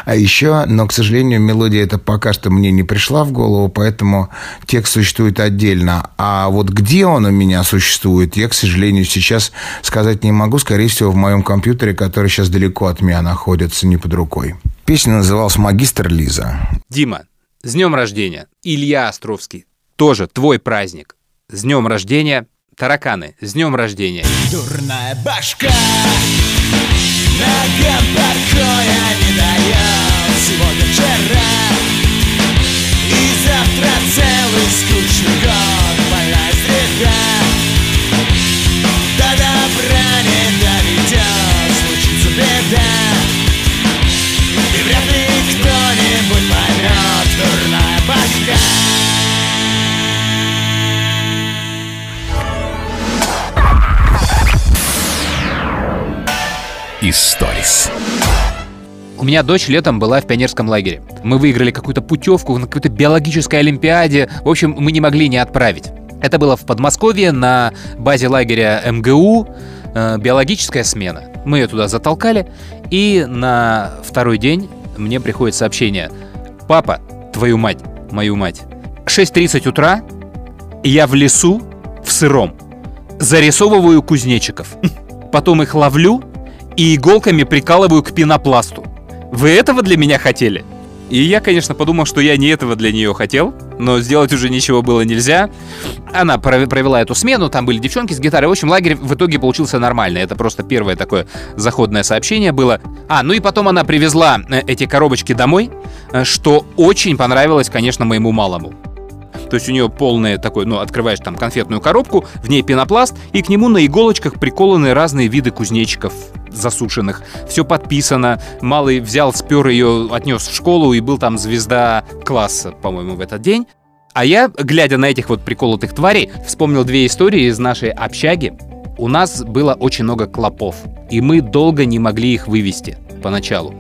А еще, но, к сожалению, мелодия эта пока что мне не пришла в голову, поэтому текст существует отдельно. А вот где он у меня существует, я, к сожалению, сейчас сказать не могу. Скорее всего, в моем компьютере, который сейчас далеко от меня находится, не под рукой. Песня называлась «Магистр Лиза». Дима, с днем рождения. Илья Островский, тоже твой праздник. С днем рождения. Тараканы, с днем рождения. Дурная башка. Ногам покоя не дает сегодня вчера. И завтра целый скучный год. Больная среда Историс. У меня дочь летом была в пионерском лагере. Мы выиграли какую-то путевку на какой-то биологической олимпиаде. В общем, мы не могли не отправить. Это было в Подмосковье на базе лагеря МГУ. э, биологическая смена. Мы ее туда затолкали. И на второй день мне приходит сообщение. Папа, твою мать, мою мать. 6.30 утра, я в лесу, в сыром. Зарисовываю кузнечиков. Потом их ловлю и иголками прикалываю к пенопласту. Вы этого для меня хотели? И я, конечно, подумал, что я не этого для нее хотел, но сделать уже ничего было нельзя. Она пров- провела эту смену, там были девчонки с гитарой. В общем, лагерь в итоге получился нормальный. Это просто первое такое заходное сообщение было. А, ну и потом она привезла э, эти коробочки домой, э, что очень понравилось, конечно, моему малому. То есть у нее полное такое, ну, открываешь там конфетную коробку, в ней пенопласт, и к нему на иголочках приколаны разные виды кузнечиков засушенных. Все подписано. Малый взял, спер ее, отнес в школу и был там звезда класса, по-моему, в этот день. А я, глядя на этих вот приколотых тварей, вспомнил две истории из нашей общаги. У нас было очень много клопов, и мы долго не могли их вывести поначалу.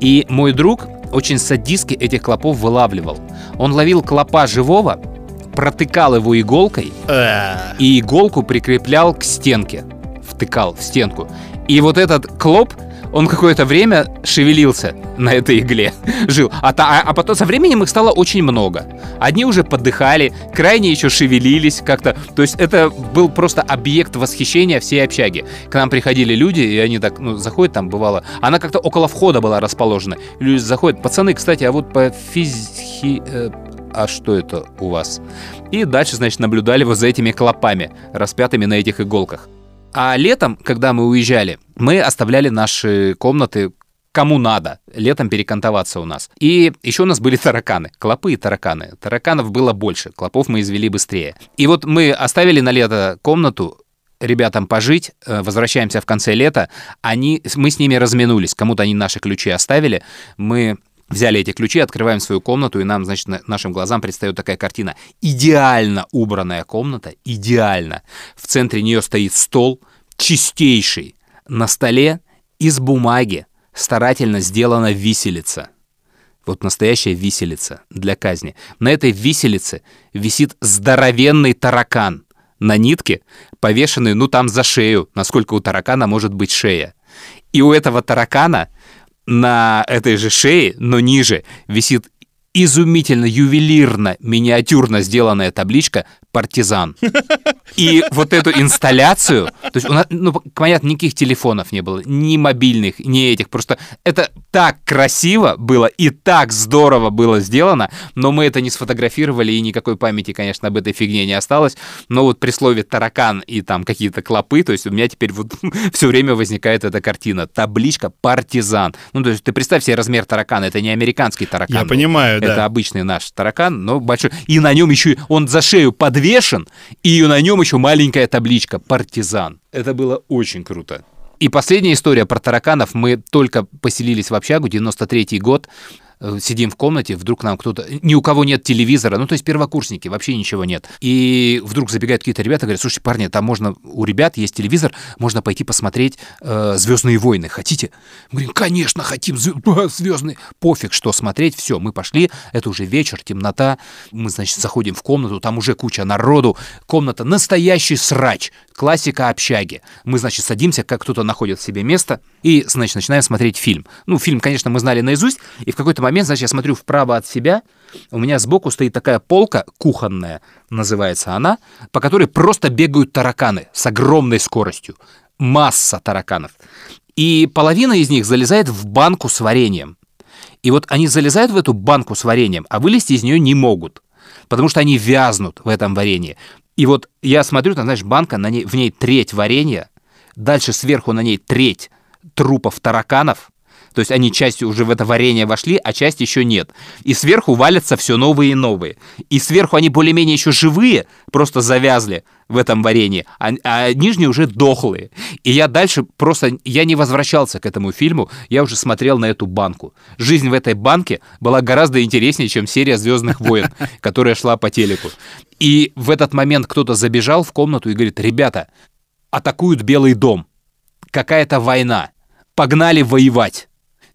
И мой друг очень садистски этих клопов вылавливал. Он ловил клопа живого, протыкал его иголкой и иголку прикреплял к стенке. Втыкал в стенку. И вот этот клоп, он какое-то время шевелился на этой игле, жил. А, а- а потом со временем их стало очень много. Одни уже подыхали, крайне еще шевелились как-то. То есть это был просто объект восхищения всей общаги. К нам приходили люди, и они так, ну, заходят там, бывало. Она как-то около входа была расположена. Люди заходят, пацаны, кстати, а вот по физхи... э, а что это у вас? И дальше, значит, наблюдали вот за этими клопами, распятыми на этих иголках. А летом, когда мы уезжали, мы оставляли наши комнаты кому надо летом перекантоваться у нас. И еще у нас были тараканы, клопы и тараканы. Тараканов было больше, клопов мы извели быстрее. И вот мы оставили на лето комнату, ребятам пожить, э, возвращаемся в конце лета, они, мы с ними разминулись, кому-то они наши ключи оставили, мы взяли эти ключи, открываем свою комнату, и нам, значит, на- нашим глазам предстает такая картина. Идеально убранная комната, идеально. В центре нее стоит стол, чистейший. На столе из бумаги старательно сделана виселица. Вот настоящая виселица для казни. На этой виселице висит здоровенный таракан на нитке, повешенный, ну, там за шею, насколько у таракана может быть шея. И у этого таракана на этой же шее, но ниже, висит изумительно, ювелирно, миниатюрно сделанная табличка «Партизан». И вот эту инсталляцию, то есть у нас, ну, понятно, никаких телефонов не было, ни мобильных, ни этих, просто это так красиво было и так здорово было сделано, но мы это не сфотографировали, и никакой памяти, конечно, об этой фигне не осталось, но вот при слове «таракан» и там какие-то клопы, то есть у меня теперь вот все время возникает эта картина, табличка «Партизан». Ну, то есть ты представь себе размер таракана, это не американский таракан. Я понимаю, да. Это обычный наш таракан, но большой. И на нем еще он за шею подвешен, и на нем еще маленькая табличка «Партизан». Это было очень круто. И последняя история про тараканов. Мы только поселились в общагу, 93-й год. Э, Сидим в комнате, вдруг нам кто-то... Ни у кого нет телевизора, ну, то есть первокурсники, вообще ничего нет. И вдруг забегают какие-то ребята, говорят, слушайте, парни, там можно... У ребят есть телевизор, можно пойти посмотреть «Звездные войны». Хотите? Мы говорим, конечно, хотим «Звездные». Пофиг, что смотреть, все, мы пошли, это уже вечер, темнота. Мы, значит, заходим в комнату, там уже куча народу. Комната настоящий срач, классика общаги. Мы, значит, садимся, как кто-то находит себе место, и, значит, начинаем смотреть фильм. Ну, фильм, конечно, мы знали наизусть, и в какой-то момент, значит, я смотрю вправо от себя, у меня сбоку стоит такая полка кухонная, называется она, по которой просто бегают тараканы с огромной скоростью. Масса тараканов. И половина из них залезает в банку с вареньем. И вот они залезают в эту банку с вареньем, а вылезти из нее не могут, потому что они вязнут в этом варенье. И вот я смотрю, там, знаешь, банка, на ней, в ней треть варенья, дальше сверху на ней треть трупов тараканов. То есть они часть уже в это варенье вошли, а часть еще нет. И сверху валятся все новые и новые. И сверху они более-менее еще живые, просто завязли в этом варенье, а, а нижние уже дохлые. И я дальше просто, я не возвращался к этому фильму, я уже смотрел на эту банку. Жизнь в этой банке была гораздо интереснее, чем серия «Звездных войн», которая шла по телеку. И в этот момент кто-то забежал в комнату и говорит, ребята, атакуют Белый дом, какая-то война, погнали воевать.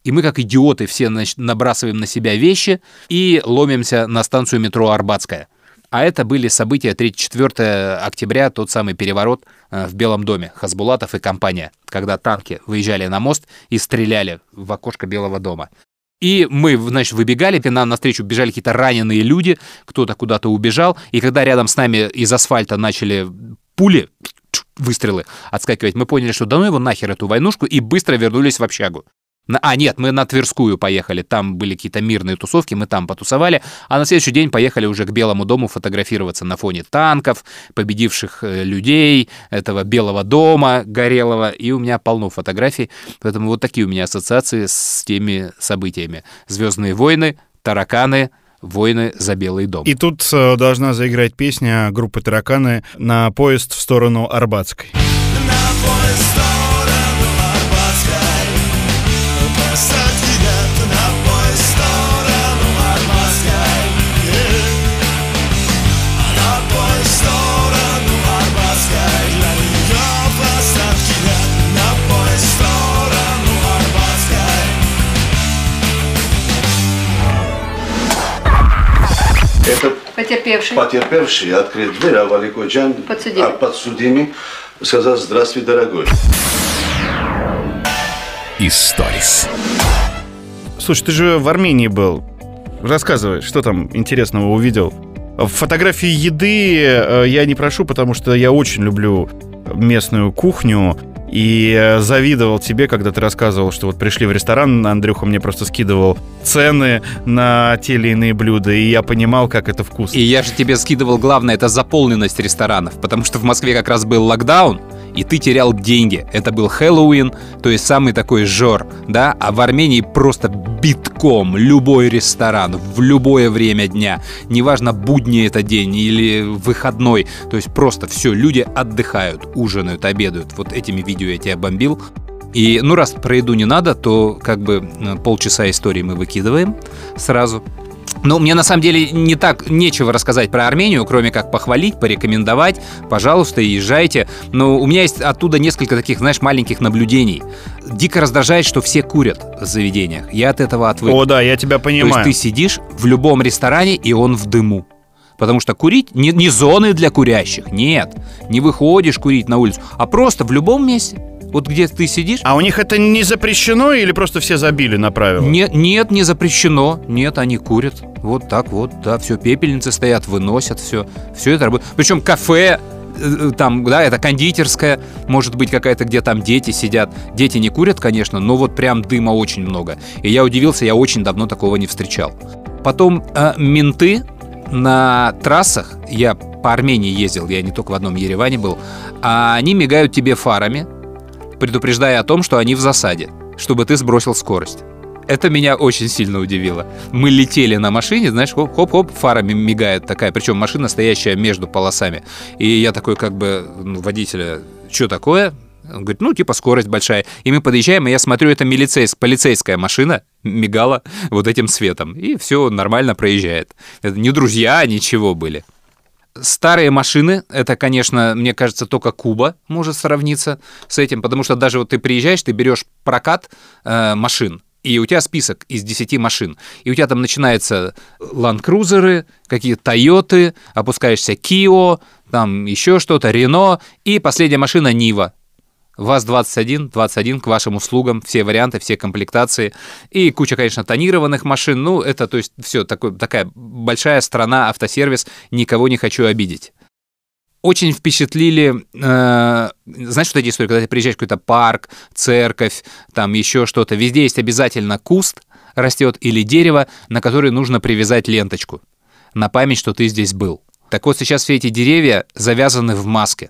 И мы, как идиоты, все значит, набрасываем на себя вещи и ломимся на станцию метро Арбатская. А это были события 3-4 октября, тот самый переворот э, в Белом доме, Хасбулатов и компания, когда танки выезжали на мост и стреляли в окошко Белого дома. И мы, значит, выбегали, к нам навстречу бежали какие-то раненые люди, кто-то куда-то убежал, и когда рядом с нами из асфальта начали пули, выстрелы отскакивать, мы поняли, что да ну его нахер эту войнушку, и быстро вернулись в общагу. На- А, нет, мы на Тверскую поехали, там были какие-то мирные тусовки, мы там потусовали, а на следующий день поехали уже к Белому дому фотографироваться на фоне танков, победивших э, людей, этого Белого дома горелого, и у меня полно фотографий, поэтому вот такие у меня ассоциации с теми событиями. «Звездные войны», «Тараканы», «Войны за Белый дом». И тут э, должна заиграть песня группы «Тараканы» на поезд в сторону Арбатской. Это Потерпевший. потерпевший открыл дверь, а Валикоджан, Подсудимый. а подсудимый сказал «Здравствуй, дорогой». Историс. Слушай, ты же в Армении был. Рассказывай, что там интересного увидел. Фотографии еды э, я не прошу, потому что я очень люблю местную кухню. И э, завидовал тебе, когда ты рассказывал, что вот пришли в ресторан, Андрюха мне просто скидывал цены на те или иные блюда, и я понимал, как это вкусно. И я же тебе скидывал главное, это заполненность ресторанов, потому что в Москве как раз был локдаун, и ты терял деньги. Это был Хэллоуин, то есть самый такой жор, да, а в Армении просто битком любой ресторан в любое время дня, неважно, будний это день или выходной, то есть просто все, люди отдыхают, ужинают, обедают. Вот этими видео я тебя бомбил. И, ну, раз про еду не надо, то как бы э, полчаса истории мы выкидываем сразу. Ну, мне на самом деле не так нечего рассказать про Армению, кроме как похвалить, порекомендовать. Пожалуйста, езжайте. Но у меня есть оттуда несколько таких, знаешь, маленьких наблюдений. Дико раздражает, что все курят в заведениях. Я от этого отвык. О, да, я тебя То есть понимаю. ты сидишь в любом ресторане, и он в дыму. Потому что курить не, не зоны для курящих, нет. Не выходишь курить на улицу, а просто в любом месте. Вот где ты сидишь, А у них это не запрещено или просто все забили на правила? не- нет, не запрещено. Нет, они курят. Вот так вот, да, все, пепельницы стоят, выносят, все. Все это работает. Причем кафе, э, там, да, это кондитерская, может быть, какая-то, где там дети сидят. Дети не курят, конечно, но вот прям дыма очень много. И я удивился, я очень давно такого не встречал. Потом э, менты на трассах, я по Армении ездил, я не только в одном Ереване был, а они мигают тебе фарами, предупреждая о том, что они в засаде, чтобы ты сбросил скорость. Это меня очень сильно удивило. Мы летели на машине, знаешь, хоп-хоп-хоп, фарами мигает такая, причем машина стоящая между полосами. И я такой как бы ну, водителя, что такое? Он говорит, ну, типа скорость большая. И мы подъезжаем, и я смотрю, это милицейс- полицейская машина мигала вот этим светом. И все нормально проезжает. Это не друзья, ничего были. Старые машины, это, конечно, мне кажется, только Куба может сравниться с этим, потому что даже вот ты приезжаешь, ты берешь прокат э, машин, и у тебя список из 10 машин. И у тебя там начинаются ланд-крузеры, какие-то Тойоты, опускаешься Кио, там еще что-то, Рено, и последняя машина Нива. ВАЗ-21, 21 к вашим услугам, все варианты, все комплектации. И куча, конечно, тонированных машин. Ну, это, то есть, все, такой, такая большая страна, автосервис, никого не хочу обидеть. Очень впечатлили, э, знаешь, что эти истории, когда ты приезжаешь в какой-то парк, церковь, там еще что-то, везде есть обязательно куст растет или дерево, на которое нужно привязать ленточку на память, что ты здесь был. Так вот, сейчас все эти деревья завязаны в маске.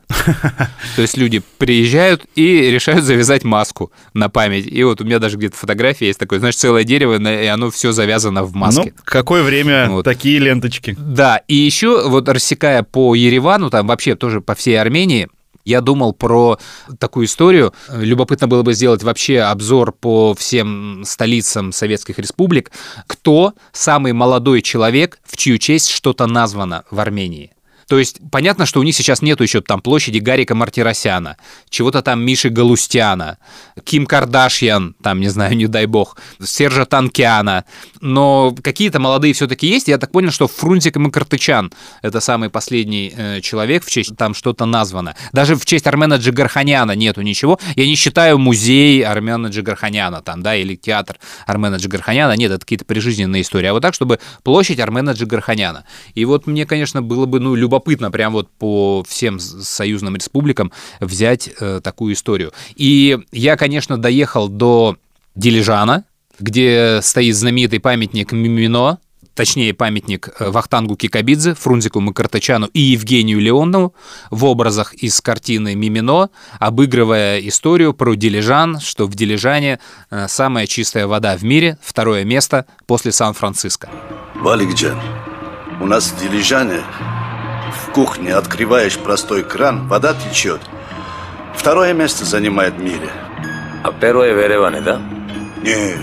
То есть люди приезжают и решают завязать маску на память. И вот у меня даже где-то фотография есть такой, знаешь, целое дерево, и оно все завязано в маске. Ну, какое время Вот. такие ленточки? Да, и еще вот рассекая по Еревану, там вообще тоже по всей Армении, я думал про такую историю. Любопытно было бы сделать вообще обзор по всем столицам советских республик. Кто самый молодой человек, в чью честь что-то названо в Армении? То есть понятно, что у них сейчас нету еще там площади Гарика Мартиросяна, чего-то там Миши Галустяна, Ким Кардашьян, там, не знаю, не дай бог, Сержа Танкиана, но какие-то молодые все-таки есть. Я так понял, что Фрунзик Макартычан — это самый последний э, человек, в честь там что-то названо. Даже в честь Армена Джигарханяна нету ничего. Я не считаю музей Армена Джигарханяна там, да, или театр Армена Джигарханяна. Нет, это какие-то прижизненные истории. А вот так, чтобы площадь Армена Джигарханяна. И вот мне, конечно, было бы, ну, любопытно прям вот по всем союзным республикам взять э, такую историю. И я, конечно, доехал до Дилижана, где стоит знаменитый памятник Мимино, точнее памятник э, Вахтангу Кикабидзе, Фрунзику Макартычану и Евгению Леонову в образах из картины «Мимино», обыгрывая историю про Дилижан, что в Дилижане э, самая чистая вода в мире, второе место после Сан-Франциско. Валикджан, у нас в Дилижане в кухне открываешь простой кран, вода течет. Второе место занимает в мире. А первое в Ереване, да? Не,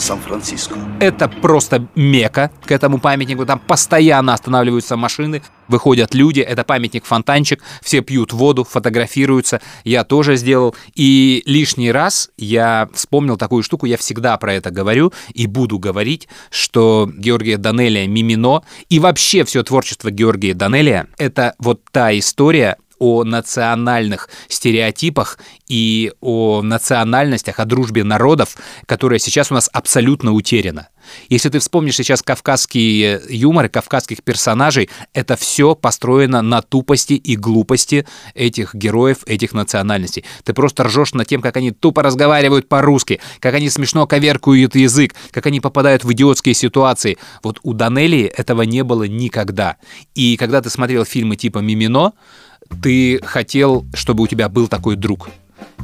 Сан-Франциско. Это просто мека к этому памятнику. Там постоянно останавливаются машины, выходят люди. Это памятник-фонтанчик. Все пьют воду, фотографируются. Я тоже сделал. И лишний раз я вспомнил такую штуку. Я всегда про это говорю и буду говорить, что Георгия Данелия Мимино и вообще все творчество Георгия Данелия — это вот та история, о национальных стереотипах и о национальностях, о дружбе народов, которая сейчас у нас абсолютно утеряна. Если ты вспомнишь сейчас кавказский юмор и кавказских персонажей, это все построено на тупости и глупости этих героев, этих национальностей. Ты просто ржешь над тем, как они тупо разговаривают по-русски, как они смешно коверкуют язык, как они попадают в идиотские ситуации. Вот у Данелии этого не было никогда. И когда ты смотрел фильмы типа «Мимино», ты хотел, чтобы у тебя был такой друг,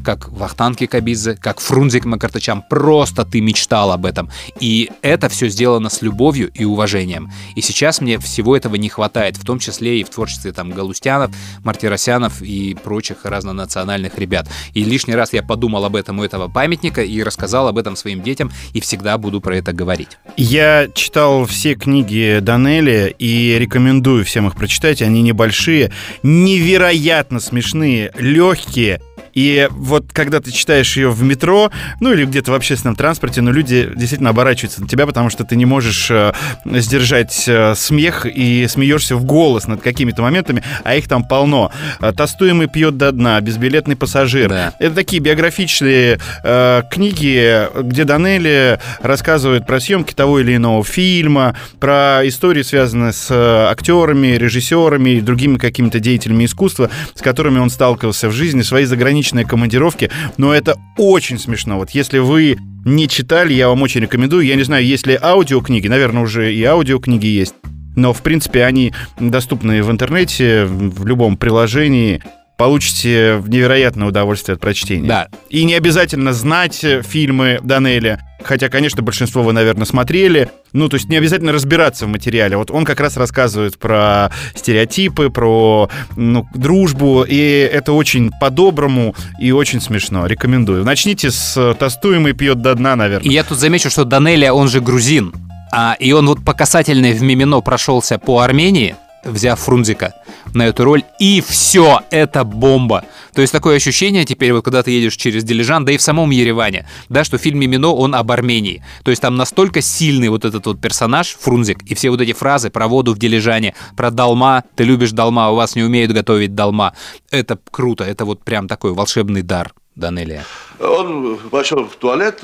как Вахтанг Кабидзе, как Фрунзик Макартачам. Просто ты мечтал об этом. И это все сделано с любовью и уважением. И сейчас мне всего этого не хватает, в том числе и в творчестве там Галустянов, Мартиросянов и прочих разнонациональных ребят. И лишний раз я подумал об этом у этого памятника и рассказал об этом своим детям, и всегда буду про это говорить. Я читал все книги Данели и рекомендую всем их прочитать. Они небольшие, невероятно смешные, легкие. И вот когда ты читаешь ее в метро, ну или где-то в общественном транспорте, ну люди действительно оборачиваются на тебя, потому что ты не можешь э, сдержать э, смех и смеешься в голос над какими-то моментами, а их там полно. Э, Тостуемый пьет до дна, безбилетный пассажир. Да. Это такие биографичные э, книги, где Данелли рассказывает про съемки того или иного фильма, про истории, связанные с актерами, режиссерами и другими какими-то деятелями искусства, с которыми он сталкивался в жизни, свои заграничные командировки. Но это очень смешно. Вот если вы не читали, я вам очень рекомендую. Я не знаю, есть ли аудиокниги, наверное, уже и аудиокниги есть. Но, в принципе, они доступны в интернете, в любом приложении. Получите невероятное удовольствие от прочтения. Да. И не обязательно знать э, фильмы Данелли, хотя, конечно, большинство вы, наверное, смотрели. Ну, то есть не обязательно разбираться в материале. Вот он как раз рассказывает про стереотипы, про ну, дружбу, и это очень по-доброму и очень смешно. Рекомендую. Начните с «Тостуемый пьет до дна», наверное. И я тут замечу, что Данелия, он же грузин. А, и он вот по касательной в Мимино прошелся по Армении, взяв Фрунзика на эту роль, и все, это бомба. То есть такое ощущение теперь, вот когда ты едешь через Дилижан, да и в самом Ереване, да, что фильм «Мимино», он об Армении. То есть там настолько сильный вот этот вот персонаж, Фрунзик, и все вот эти фразы про воду в Дилижане, про долма, ты любишь долма, у вас не умеют готовить долма. Это круто, это вот прям такой волшебный дар Данелия. Он пошел в туалет,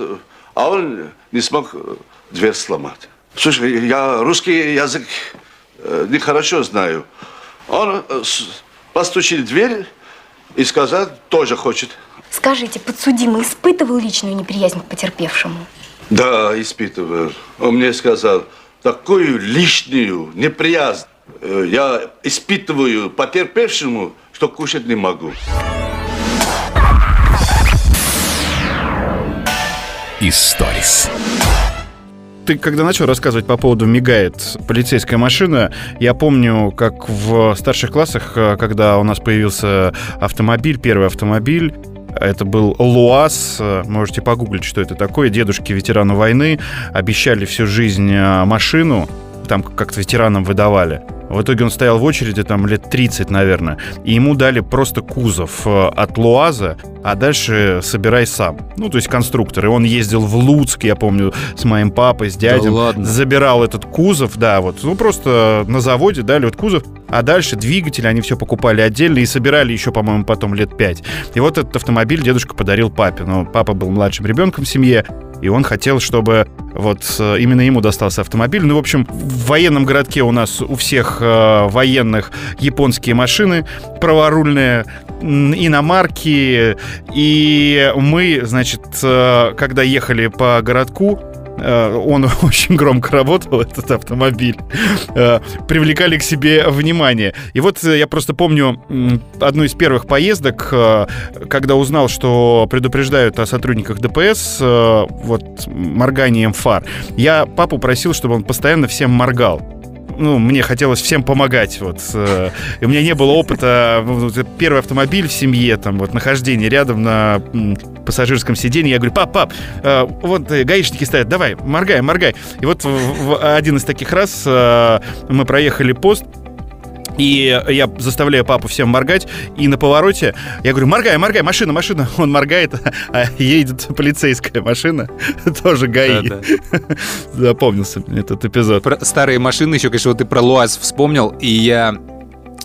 а он не смог дверь сломать. Слушай, я русский язык нехорошо знаю. Он э, постучил в дверь и сказал, тоже хочет. Скажите, подсудимый испытывал личную неприязнь к потерпевшему? Да, испытывал. Он мне сказал, такую лишнюю неприязнь э, я испытываю потерпевшему, что кушать не могу. Историс. Ты когда начал рассказывать по поводу мигает полицейская машина, я помню, как в старших классах, э, когда у нас появился автомобиль, первый автомобиль, это был ЛуАЗ, э, можете погуглить, что это такое. Дедушки ветерану войны обещали всю жизнь э, машину, там как-то ветеранам выдавали. В итоге он стоял в очереди там лет 30, наверное, и ему дали просто кузов э, от Луаза, а дальше собирай сам. Ну, то есть конструктор. И он ездил в Луцк, я помню, с моим папой, с дядей. ладно? Забирал этот кузов, да, вот. Ну, просто на заводе дали вот кузов, а дальше двигатель, они все покупали отдельно и собирали еще, по-моему, потом лет пять. И вот этот автомобиль дедушка подарил папе. Но папа был младшим ребенком в семье, и он хотел, чтобы вот э, именно ему достался автомобиль. Ну, в общем, в военном городке у нас у всех э, военных японские машины праворульные, иномарки. И мы, значит, э, когда ехали по городку, он очень громко работал, этот автомобиль, э, привлекали к себе внимание. И вот э, я просто помню одну из первых поездок, э, когда узнал, что предупреждают о сотрудниках ДПС э, вот морганием фар. Я папу просил, чтобы он постоянно всем моргал ну, мне хотелось всем помогать, вот. э, И у меня не было опыта, ну, вот, первый автомобиль в семье, там, вот, нахождение рядом на пассажирском сиденье. Я говорю, пап, пап, э, вот э, гаишники стоят, давай, моргай, моргай. И вот в, один из таких раз э, мы проехали пост, и я заставляю папу всем моргать, и на повороте я говорю, моргай, моргай, машина, машина. Он моргает, а едет полицейская машина, тоже ГАИ. Да-да. Запомнился мне этот эпизод. Про старые машины еще, конечно, вот ты про Луаз вспомнил, и я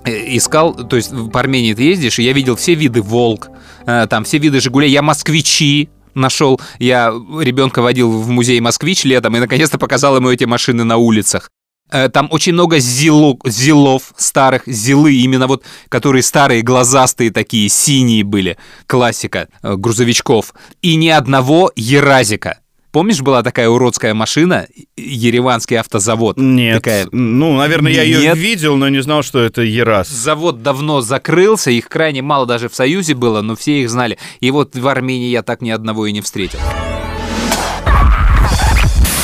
э, искал, то есть по Армении ты ездишь, и я видел все виды Волк, э, там все виды Жигулей, я москвичи нашел, я ребенка водил в музей Москвич летом и наконец-то показал ему эти машины на улицах. Э, Там очень много зило- зилов старых, зилы, именно вот, которые старые, глазастые такие, синие были, классика э, грузовичков. И ни одного еразика. Помнишь, была такая уродская машина, Ереванский автозавод? Нет. Такая. Ну, наверное, я ее Нет. видел, но не знал, что это Ерас. Завод давно закрылся, их крайне мало даже в Союзе было, но все их знали. И вот в Армении я так ни одного и не встретил.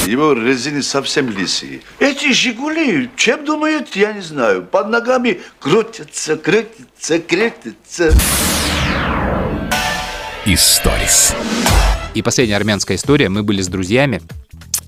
Его резины совсем лисые. Эти «Жигули», чем думают, я не знаю. Под ногами крутятся, крутятся, крутятся. Историс. И последняя армянская история. Мы были с друзьями,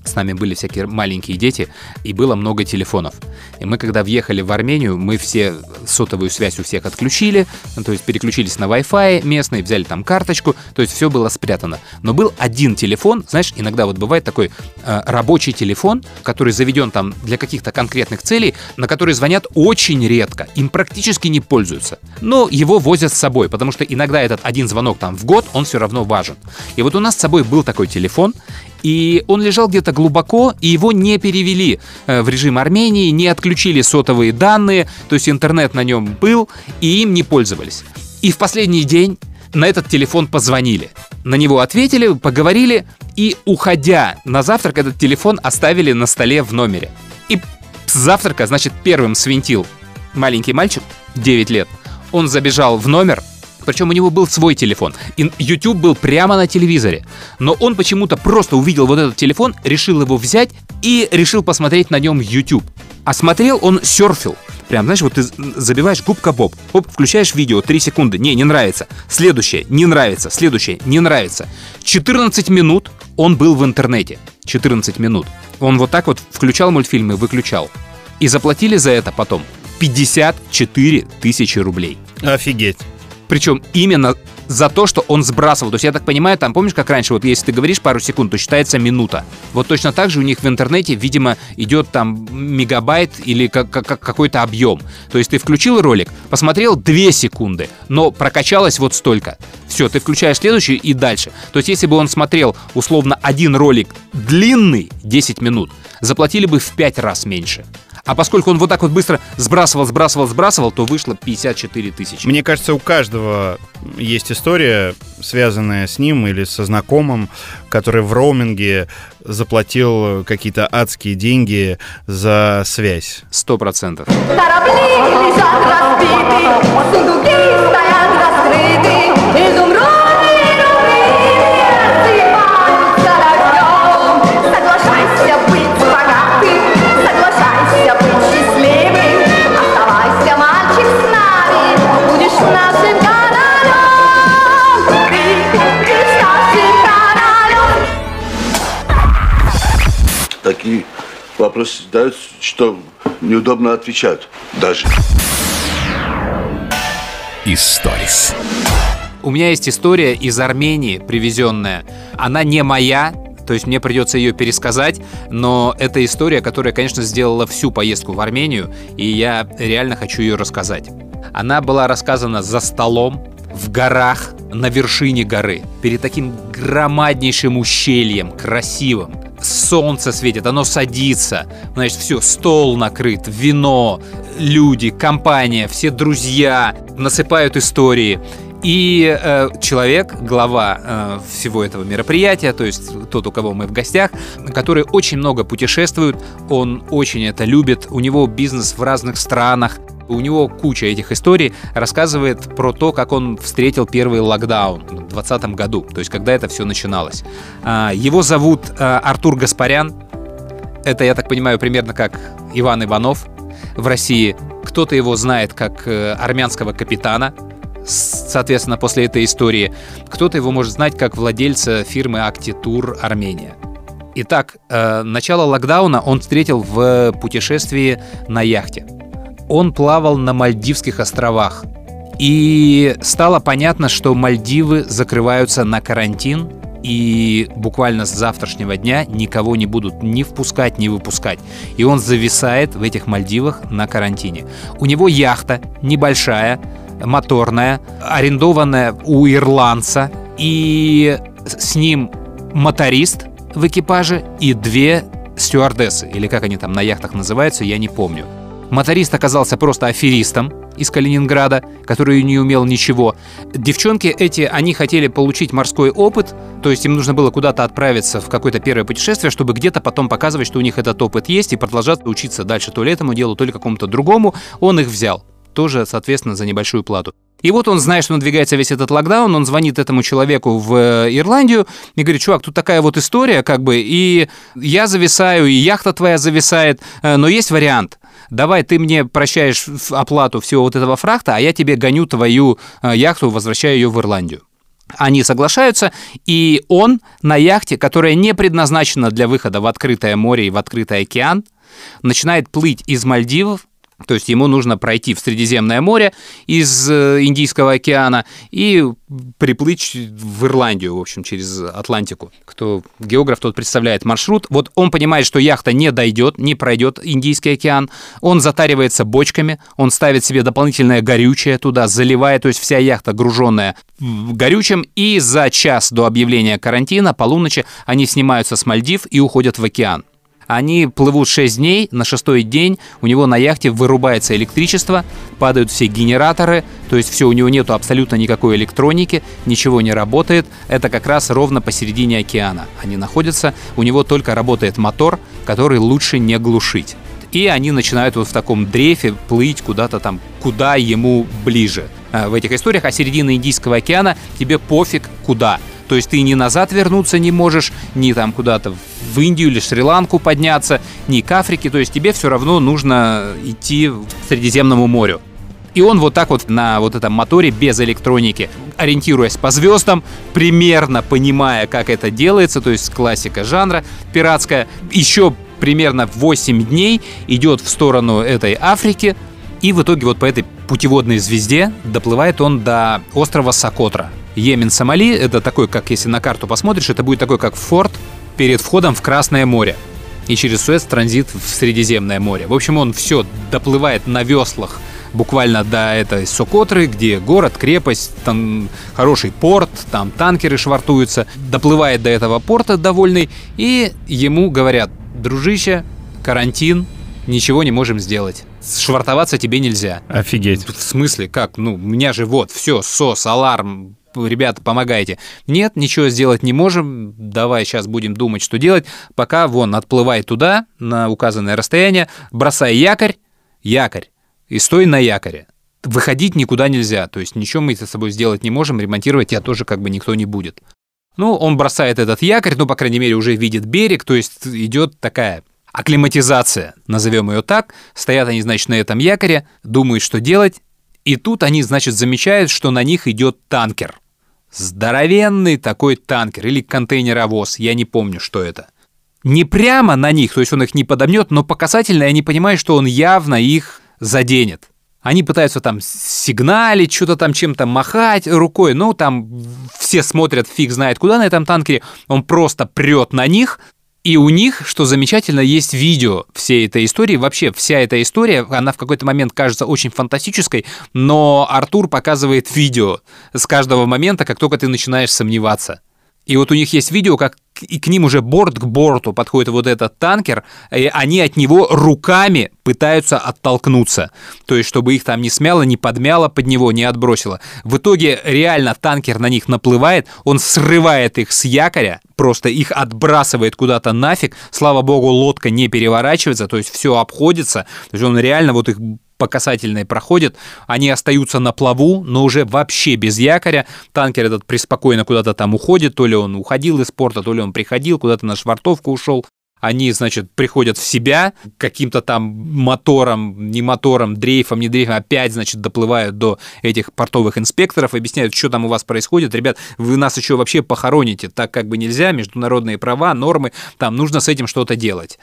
с нами были всякие маленькие дети, и было много телефонов. И мы, когда въехали в Армению, мы все сотовую связь у всех отключили, ну, то есть переключились на Wi-Fi местный, взяли там карточку, то есть все было спрятано. Но был один телефон, знаешь, иногда вот бывает такой э, рабочий телефон, который заведен там для каких-то конкретных целей, на который звонят очень редко, им практически не пользуются. Но его возят с собой, потому что иногда этот один звонок там в год, он все равно важен. И вот у нас с собой был такой телефон, и он лежал где-то глубоко, и его не перевели э, в режим Армении, не отключили сотовые данные, то есть интернет на нем был, и им не пользовались. И в последний день на этот телефон позвонили. На него ответили, поговорили, и, уходя на завтрак, этот телефон оставили на столе в номере. И с завтрака, значит, первым свинтил маленький мальчик, 9 лет. Он забежал в номер, причем у него был свой телефон. И YouTube был прямо на телевизоре. Но он почему-то просто увидел вот этот телефон, решил его взять и решил посмотреть на нем YouTube. А смотрел он серфил. Прям, знаешь, вот ты забиваешь губка Боб, оп, включаешь видео, 3 секунды, не, не нравится. Следующее, не нравится. Следующее, не нравится. 14 минут он был в интернете. 14 минут. Он вот так вот включал мультфильмы, выключал. И заплатили за это потом 54 тысячи рублей. Офигеть. Причем именно за то, что он сбрасывал. То есть, я так понимаю, там, помнишь, как раньше, вот если ты говоришь пару секунд, то считается минута. Вот точно так же у них в интернете, видимо, идет там мегабайт или как- как- какой-то объем. То есть ты включил ролик, посмотрел 2 секунды, но прокачалось вот столько. Все, ты включаешь следующий и дальше. То есть если бы он смотрел условно один ролик длинный, 10 минут, заплатили бы в 5 раз меньше. А поскольку он вот так вот быстро сбрасывал, сбрасывал, сбрасывал, то вышло 54 тысячи. Мне кажется, у каждого есть история, связанная с ним или со знакомым, который в роуминге заплатил какие-то адские деньги за связь. Сто процентов. Корабли лежат разбиты, сундуки стоят раскрыты, изумруды вопросы задают, что неудобно отвечать даже. Историс. У меня есть история из Армении, привезенная. Она не моя, то есть мне придется ее пересказать, но это история, которая, конечно, сделала всю поездку в Армению, и я реально хочу ее рассказать. Она была рассказана за столом, в горах, на вершине горы, перед таким громаднейшим ущельем, красивым. Солнце светит, оно садится, значит, все, стол накрыт, вино, люди, компания, все друзья насыпают истории. И э, человек, глава э, всего этого мероприятия, то есть тот, у кого мы в гостях, который очень много путешествует, он очень это любит, у него бизнес в разных странах, у него куча этих историй, рассказывает про то, как он встретил первый локдаун в 2020 году, то есть когда это все начиналось. А, Его зовут а, Артур Гаспарян, это, я так понимаю, примерно как Иван Иванов в России. Кто-то его знает как э, армянского капитана, соответственно, после этой истории. Кто-то его может знать как владельца фирмы Актитур Армения. Итак, э, начало локдауна он встретил в путешествии на яхте. Он плавал на Мальдивских островах. И стало понятно, что Мальдивы закрываются на карантин, и буквально с завтрашнего дня никого не будут ни впускать, ни выпускать. И он зависает в этих Мальдивах на карантине. У него яхта небольшая, моторная, арендованная у ирландца, и с ним моторист в экипаже и две стюардессы, или как они там на яхтах называются, я не помню. Моторист оказался просто аферистом из Калининграда, который не умел ничего. Девчонки эти, они хотели получить морской опыт, то есть им нужно было куда-то отправиться в какое-то первое путешествие, чтобы где-то потом показывать, что у них этот опыт есть, и продолжать учиться дальше то ли этому делу, то ли какому-то другому. Он их взял тоже, соответственно, за небольшую плату. И вот он знает, что надвигается весь этот локдаун, он звонит этому человеку в э, Ирландию и говорит, чувак, тут такая вот история, как бы, и я зависаю, и яхта твоя зависает, э, но есть вариант. Давай ты мне прощаешь оплату всего вот этого фрахта, а я тебе гоню твою э, яхту, возвращаю ее в Ирландию. Они соглашаются, и он на яхте, которая не предназначена для выхода в открытое море и в открытый океан, начинает плыть из Мальдивов, то есть ему нужно пройти в Средиземное море из э, Индийского океана и приплыть в Ирландию, в общем, через Атлантику. Кто географ, тот представляет маршрут. Вот он понимает, что яхта не дойдет, не пройдет Индийский океан. Он затаривается бочками, он ставит себе дополнительное горючее туда, заливая, то есть вся яхта груженная в горючем. И за час до объявления карантина, полуночи, они снимаются с Мальдив и уходят в океан. Они плывут 6 дней, на шестой день у него на яхте вырубается электричество, падают все генераторы, то есть все, у него нету абсолютно никакой электроники, ничего не работает. Это как раз ровно посередине океана. Они находятся, у него только работает мотор, который лучше не глушить. И они начинают вот в таком дрейфе плыть куда-то там, куда ему ближе. А, В этих историях, а середина Индийского океана тебе пофиг куда. То есть ты ни назад вернуться не можешь, ни там куда-то в Индию или Шри-Ланку подняться, ни к Африке. То есть тебе все равно нужно идти к Средиземному морю. И он вот так вот на вот этом моторе без электроники, ориентируясь по звездам, примерно понимая, как это делается, то есть классика жанра пиратская, еще примерно 8 дней идет в сторону этой Африки, и в итоге вот по этой путеводной звезде доплывает он до острова Сокотра. Йемен, Сомали, это такой, как если на карту посмотришь, это будет такой, как форт перед входом в Красное море. И через Суэц транзит в Средиземное море. В общем, он все доплывает на веслах буквально до этой Сокотры, где город, крепость, там хороший порт, там танкеры швартуются, доплывает до этого порта довольный, и ему говорят, дружище, карантин, ничего не можем сделать. Швартоваться тебе нельзя. Офигеть. В смысле, как? Ну, у меня же вот, все, СОС, аларм, ребята, помогайте. Нет, ничего сделать не можем, давай сейчас будем думать, что делать. Пока, вон, отплывай туда, на указанное расстояние, бросай якорь, якорь, и стой на якоре. Выходить никуда нельзя, то есть ничего мы с собой сделать не можем, ремонтировать тебя тоже как бы никто не будет. Ну, он бросает этот якорь, ну, по крайней мере, уже видит берег, то есть идет такая акклиматизация, назовем ее так. Стоят они, значит, на этом якоре, думают, что делать, и тут они, значит, замечают, что на них идет танкер. Здоровенный такой танкер или контейнеровоз, я не помню, что это. Не прямо на них, то есть он их не подомнет, но по касательной они понимают, что он явно их заденет. Они пытаются там сигналить, что-то там чем-то махать рукой, ну там все смотрят, фиг знает куда на этом танкере, он просто прет на них, и у них, что замечательно, есть видео всей этой истории. Вообще, вся эта история, она в какой-то момент кажется очень фантастической, но Артур показывает видео с каждого момента, как только ты начинаешь сомневаться. И вот у них есть видео, как и к ним уже борт к борту подходит вот этот танкер, и они от него руками пытаются оттолкнуться. То есть, чтобы их там не смяло, не подмяло под него, не отбросило. В итоге реально танкер на них наплывает, он срывает их с якоря, просто их отбрасывает куда-то нафиг. Слава богу, лодка не переворачивается, то есть все обходится. То есть он реально вот их по касательной проходит, они остаются на плаву, но уже вообще без якоря. Танкер этот преспокойно куда-то там уходит, то ли он уходил из порта, то ли он приходил, куда-то на швартовку ушел. Они, значит, приходят в себя каким-то там мотором, не мотором, дрейфом, не дрейфом, опять, значит, доплывают до этих портовых инспекторов, объясняют, что там у вас происходит. Ребят, вы нас еще вообще похороните, так как бы нельзя, международные права, нормы, там нужно с этим что-то делать.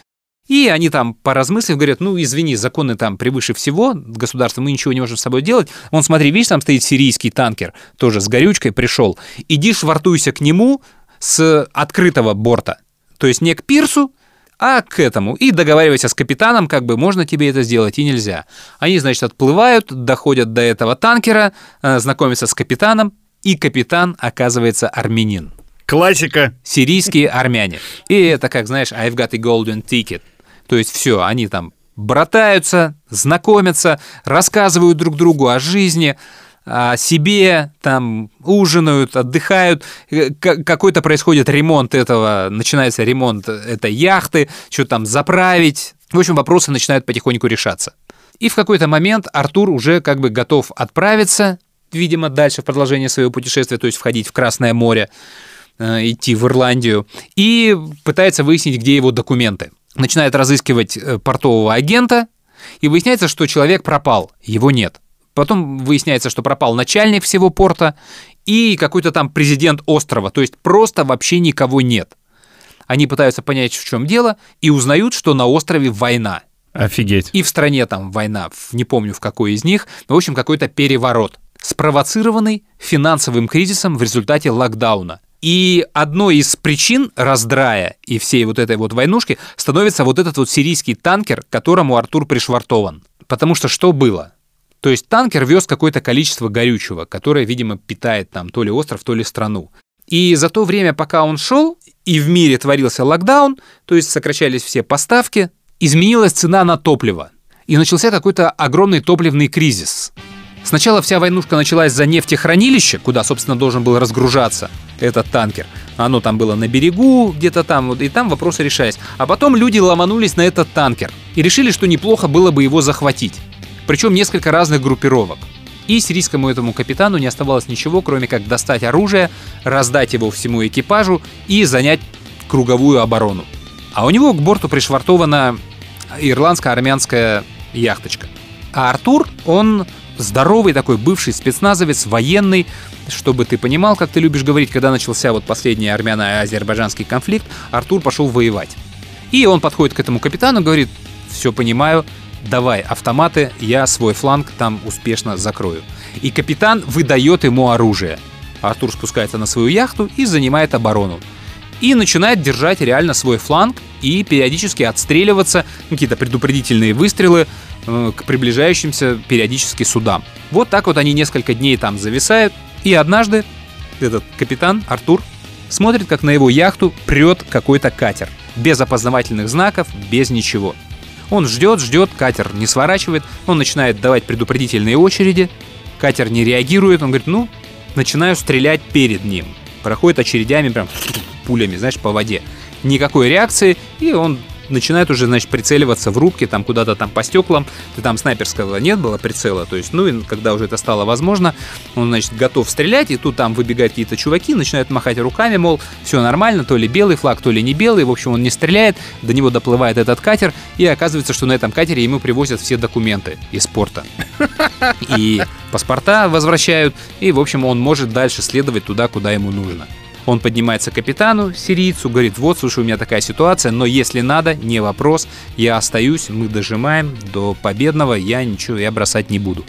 И они там, поразмыслив, говорят, ну, извини, законы там превыше всего, государство, мы ничего не можем с собой делать. Он, смотри, видишь, там стоит сирийский танкер, тоже с горючкой пришел. Иди швартуйся к нему с открытого борта. То есть не к пирсу, а к этому. И договаривайся с капитаном, как бы можно тебе это сделать и нельзя. Они, значит, отплывают, доходят до этого танкера, э, знакомятся с капитаном, и капитан оказывается армянин. Классика. Сирийские армяне. И это, как знаешь, I've got a golden ticket. То есть все, они там братаются, знакомятся, рассказывают друг другу о жизни, себе, там ужинают, отдыхают, Э, какой-то происходит ремонт этого, начинается ремонт этой яхты, что там заправить. В общем, вопросы начинают потихоньку решаться. И в какой-то момент Артур уже как бы готов отправиться, видимо, дальше в продолжение своего путешествия, то есть входить в Красное море, э, идти в Ирландию, и пытается выяснить, где его документы. Начинает разыскивать э, портового агента, и выясняется, что человек пропал, его нет. Потом выясняется, что пропал начальник всего порта и какой-то там президент острова, то есть просто вообще никого нет. Они пытаются понять, в чем дело, и узнают, что на острове война. Офигеть. И в стране там война, не помню в какой из них, но, в общем, какой-то переворот, спровоцированный финансовым кризисом в результате локдауна. И одной из причин раздрая и всей вот этой вот войнушки становится вот этот вот сирийский танкер, к которому Артур пришвартован. Потому что что было? То есть танкер вез какое-то количество горючего, которое, видимо, питает там то ли остров, то ли страну. И за то время, пока он шел, и в мире творился локдаун, то есть сокращались все поставки, изменилась цена на топливо. И начался какой-то огромный топливный кризис. Сначала вся войнушка началась за нефтехранилище, куда, собственно, должен был разгружаться этот танкер. Оно там было на берегу, где-то там, и там вопросы решались. А потом люди ломанулись на этот танкер и решили, что неплохо было бы его захватить. Причем несколько разных группировок. И сирийскому этому капитану не оставалось ничего, кроме как достать оружие, раздать его всему экипажу и занять круговую оборону. А у него к борту пришвартована ирландско-армянская яхточка. А Артур, он здоровый такой бывший спецназовец, военный, чтобы ты понимал, как ты любишь говорить, когда начался вот последний армяно-азербайджанский конфликт, Артур пошел воевать. И он подходит к этому капитану, говорит, все понимаю, давай автоматы, я свой фланг там успешно закрою. И капитан выдает ему оружие. Артур спускается на свою яхту и занимает оборону. И начинает держать реально свой фланг и периодически отстреливаться, какие-то предупредительные выстрелы э, к приближающимся периодически судам. Вот так вот они несколько дней там зависают, и однажды этот капитан Артур смотрит, как на его яхту прет какой-то катер. Без опознавательных знаков, без ничего. Он ждет, ждет, катер не сворачивает, он начинает давать предупредительные очереди, катер не реагирует, он говорит, ну, начинаю стрелять перед ним. Проходит очередями, прям пулями, знаешь, по воде. Никакой реакции, и он начинает уже, значит, прицеливаться в рубке, там куда-то там по стеклам. Ты там снайперского нет было прицела, то есть, ну, и когда уже это стало возможно, он, значит, готов стрелять, и тут там выбегают какие-то чуваки, начинают махать руками, мол, все нормально, то ли белый флаг, то ли не белый, в общем, он не стреляет, до него доплывает этот катер, и оказывается, что на этом катере ему привозят все документы из порта. И паспорта возвращают, и, в общем, он может дальше следовать туда, куда ему нужно. Он поднимается к капитану, сирийцу, говорит, вот, слушай, у меня такая ситуация, но если надо, не вопрос, я остаюсь, мы дожимаем до победного, я ничего, я бросать не буду.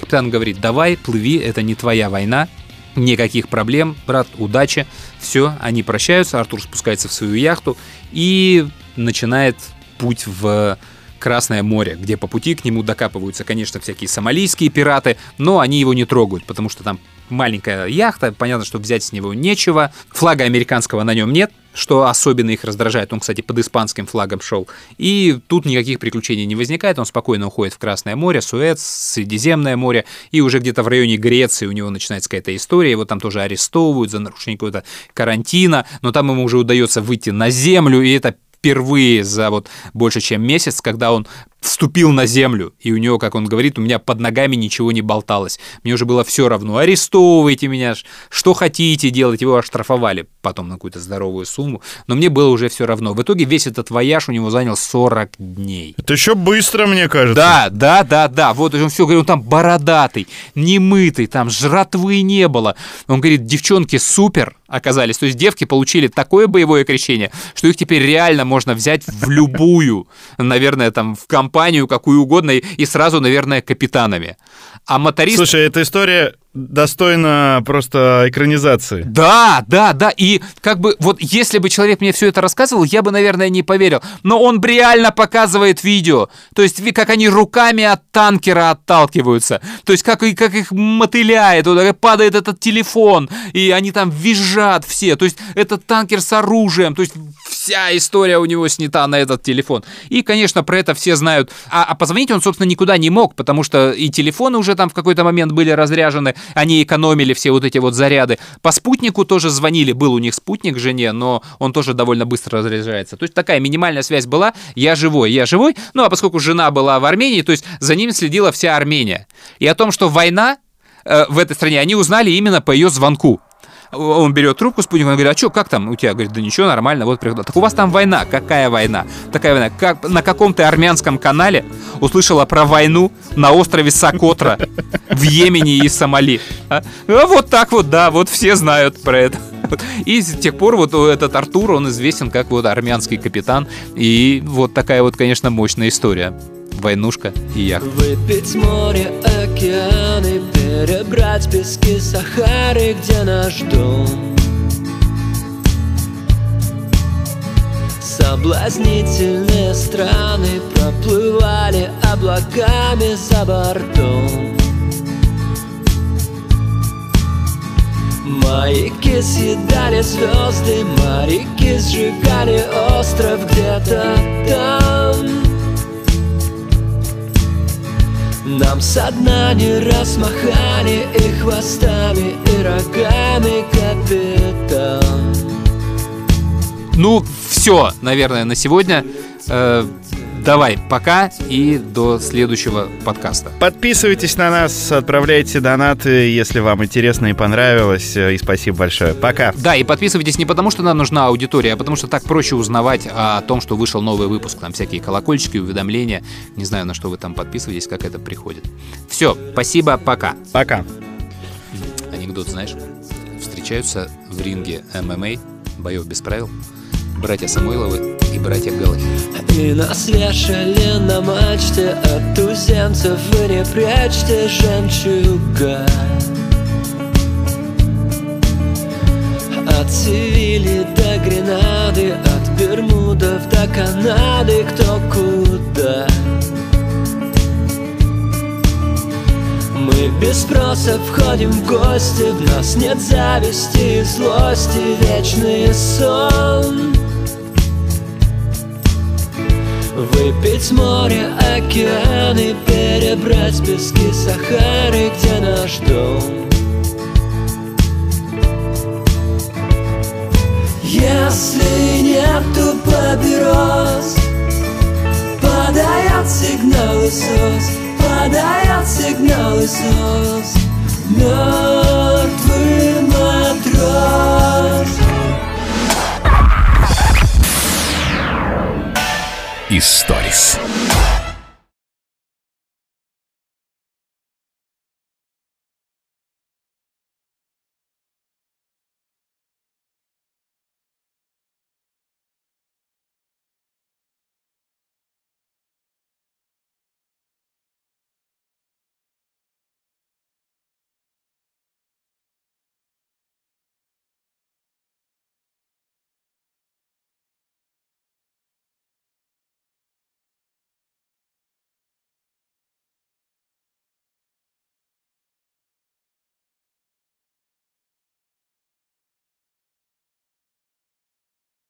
Капитан говорит, давай, плыви, это не твоя война, никаких проблем, брат, удачи. Все, они прощаются, Артур спускается в свою яхту и начинает путь в Красное море, где по пути к нему докапываются, конечно, всякие сомалийские пираты, но они его не трогают, потому что там маленькая яхта, понятно, что взять с него нечего, флага американского на нем нет, что особенно их раздражает. Он, кстати, под испанским флагом шел. И тут никаких приключений не возникает. Он спокойно уходит в Красное море, Суэц, Средиземное море. И уже где-то в районе Греции у него начинается какая-то история. Его там тоже арестовывают за нарушение какого-то карантина. Но там ему уже удается выйти на землю. И это впервые за вот больше чем месяц, когда он вступил на землю, и у него, как он говорит, у меня под ногами ничего не болталось. Мне уже было все равно. Арестовывайте меня, что хотите делать. Его оштрафовали потом на какую-то здоровую сумму, но мне было уже все равно. В итоге весь этот вояж у него занял 40 дней. Это еще быстро, мне кажется. Да, да, да, да. Вот он все говорит, он там бородатый, немытый, там жратвы не было. Он говорит, девчонки супер оказались. То есть девки получили такое боевое крещение, что их теперь реально можно взять в любую, наверное, там в компанию какую угодно и сразу, наверное, капитанами. А моторист... Слушай, эта история достойна просто экранизации. Да, да, да. И как бы вот если бы человек мне все это рассказывал, я бы, наверное, не поверил. Но он реально показывает видео. То есть как они руками от танкера отталкиваются. То есть как, как их мотыляет, падает этот телефон, и они там визжат все. То есть этот танкер с оружием. То есть вся история у него снята на этот телефон. И, конечно, про это все знают. А, а позвонить он, собственно, никуда не мог, потому что и телефоны уже там в какой-то момент были разряжены, они экономили все вот эти вот заряды. По спутнику тоже звонили, был у них спутник жене, но он тоже довольно быстро разряжается. То есть такая минимальная связь была, я живой, я живой. Ну, а поскольку жена была в Армении, то есть за ним следила вся Армения. И о том, что война э, в этой стране, они узнали именно по ее звонку. Он берет трубку спутник, он говорит, а что, как там у тебя? Говорит, да ничего, нормально, вот приехал. Так у вас там война. Какая война? Такая война. Как, на каком-то армянском канале услышала про войну на острове Сокотра в Йемене и Сомали. А? А вот так вот, да, вот все знают про это. И с тех пор вот этот Артур, он известен как вот армянский капитан. И вот такая вот, конечно, мощная история. Войнушка и яхта. Выпить море, океаны, перебрать пески Сахары, где наш дом. Соблазнительные страны проплывали облаками за бортом. Маяки съедали звезды, моряки сжигали остров где-то там. Нам со дна не размахали и хвостами, и рогами капитан. Ну, все, наверное, на сегодня. Э, давай, пока и до следующего подкаста. Подписывайтесь на нас, отправляйте донаты, если вам интересно и понравилось. Э, И спасибо большое. Пока. Да, и подписывайтесь не потому, что нам нужна аудитория, а потому что так проще узнавать о том, что вышел новый выпуск. Там всякие колокольчики, уведомления. Не знаю, на что вы там подписываетесь, как это приходит. Все, спасибо, пока. Пока. Анекдот, знаешь? Встречаются в ринге ММА, боев без правил, братья Самойловы и братья Галахи. И нас на мачте От туземцев вы не прячьте жемчуга. От Севили до Гренады От Бермудов до Канады Кто куда. Мы без спроса входим в гости В нас нет зависти и злости Вечный сон Выпить море, океаны Перебрать пески Сахары, где наш дом. Если нету папирос Подает сигналы СОС Подает сигналы СОС Мертвый матрос Историс.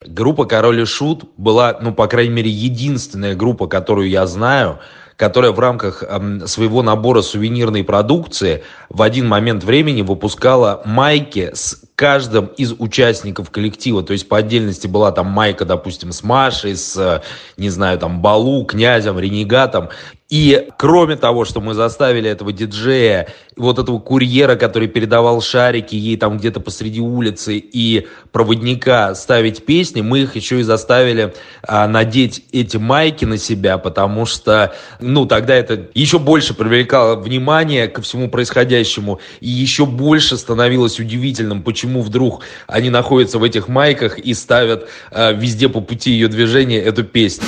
Группа Король и Шут была, ну, по крайней мере, единственная группа, которую я знаю, которая в рамках эм, своего набора сувенирной продукции в один момент времени выпускала майки с каждым из участников коллектива. То есть по отдельности была там майка, допустим, с Машей, с, э, не знаю, там, Балу, Князем, Ренегатом. И кроме того, что мы заставили этого диджея, вот этого курьера, который передавал шарики ей там где-то посреди улицы, и проводника ставить песни, мы их еще и заставили а, надеть эти майки на себя, потому что, ну, тогда это еще больше привлекало внимание ко всему происходящему, и еще больше становилось удивительным, почему вдруг они находятся в этих майках и ставят а, везде по пути ее движения эту песню.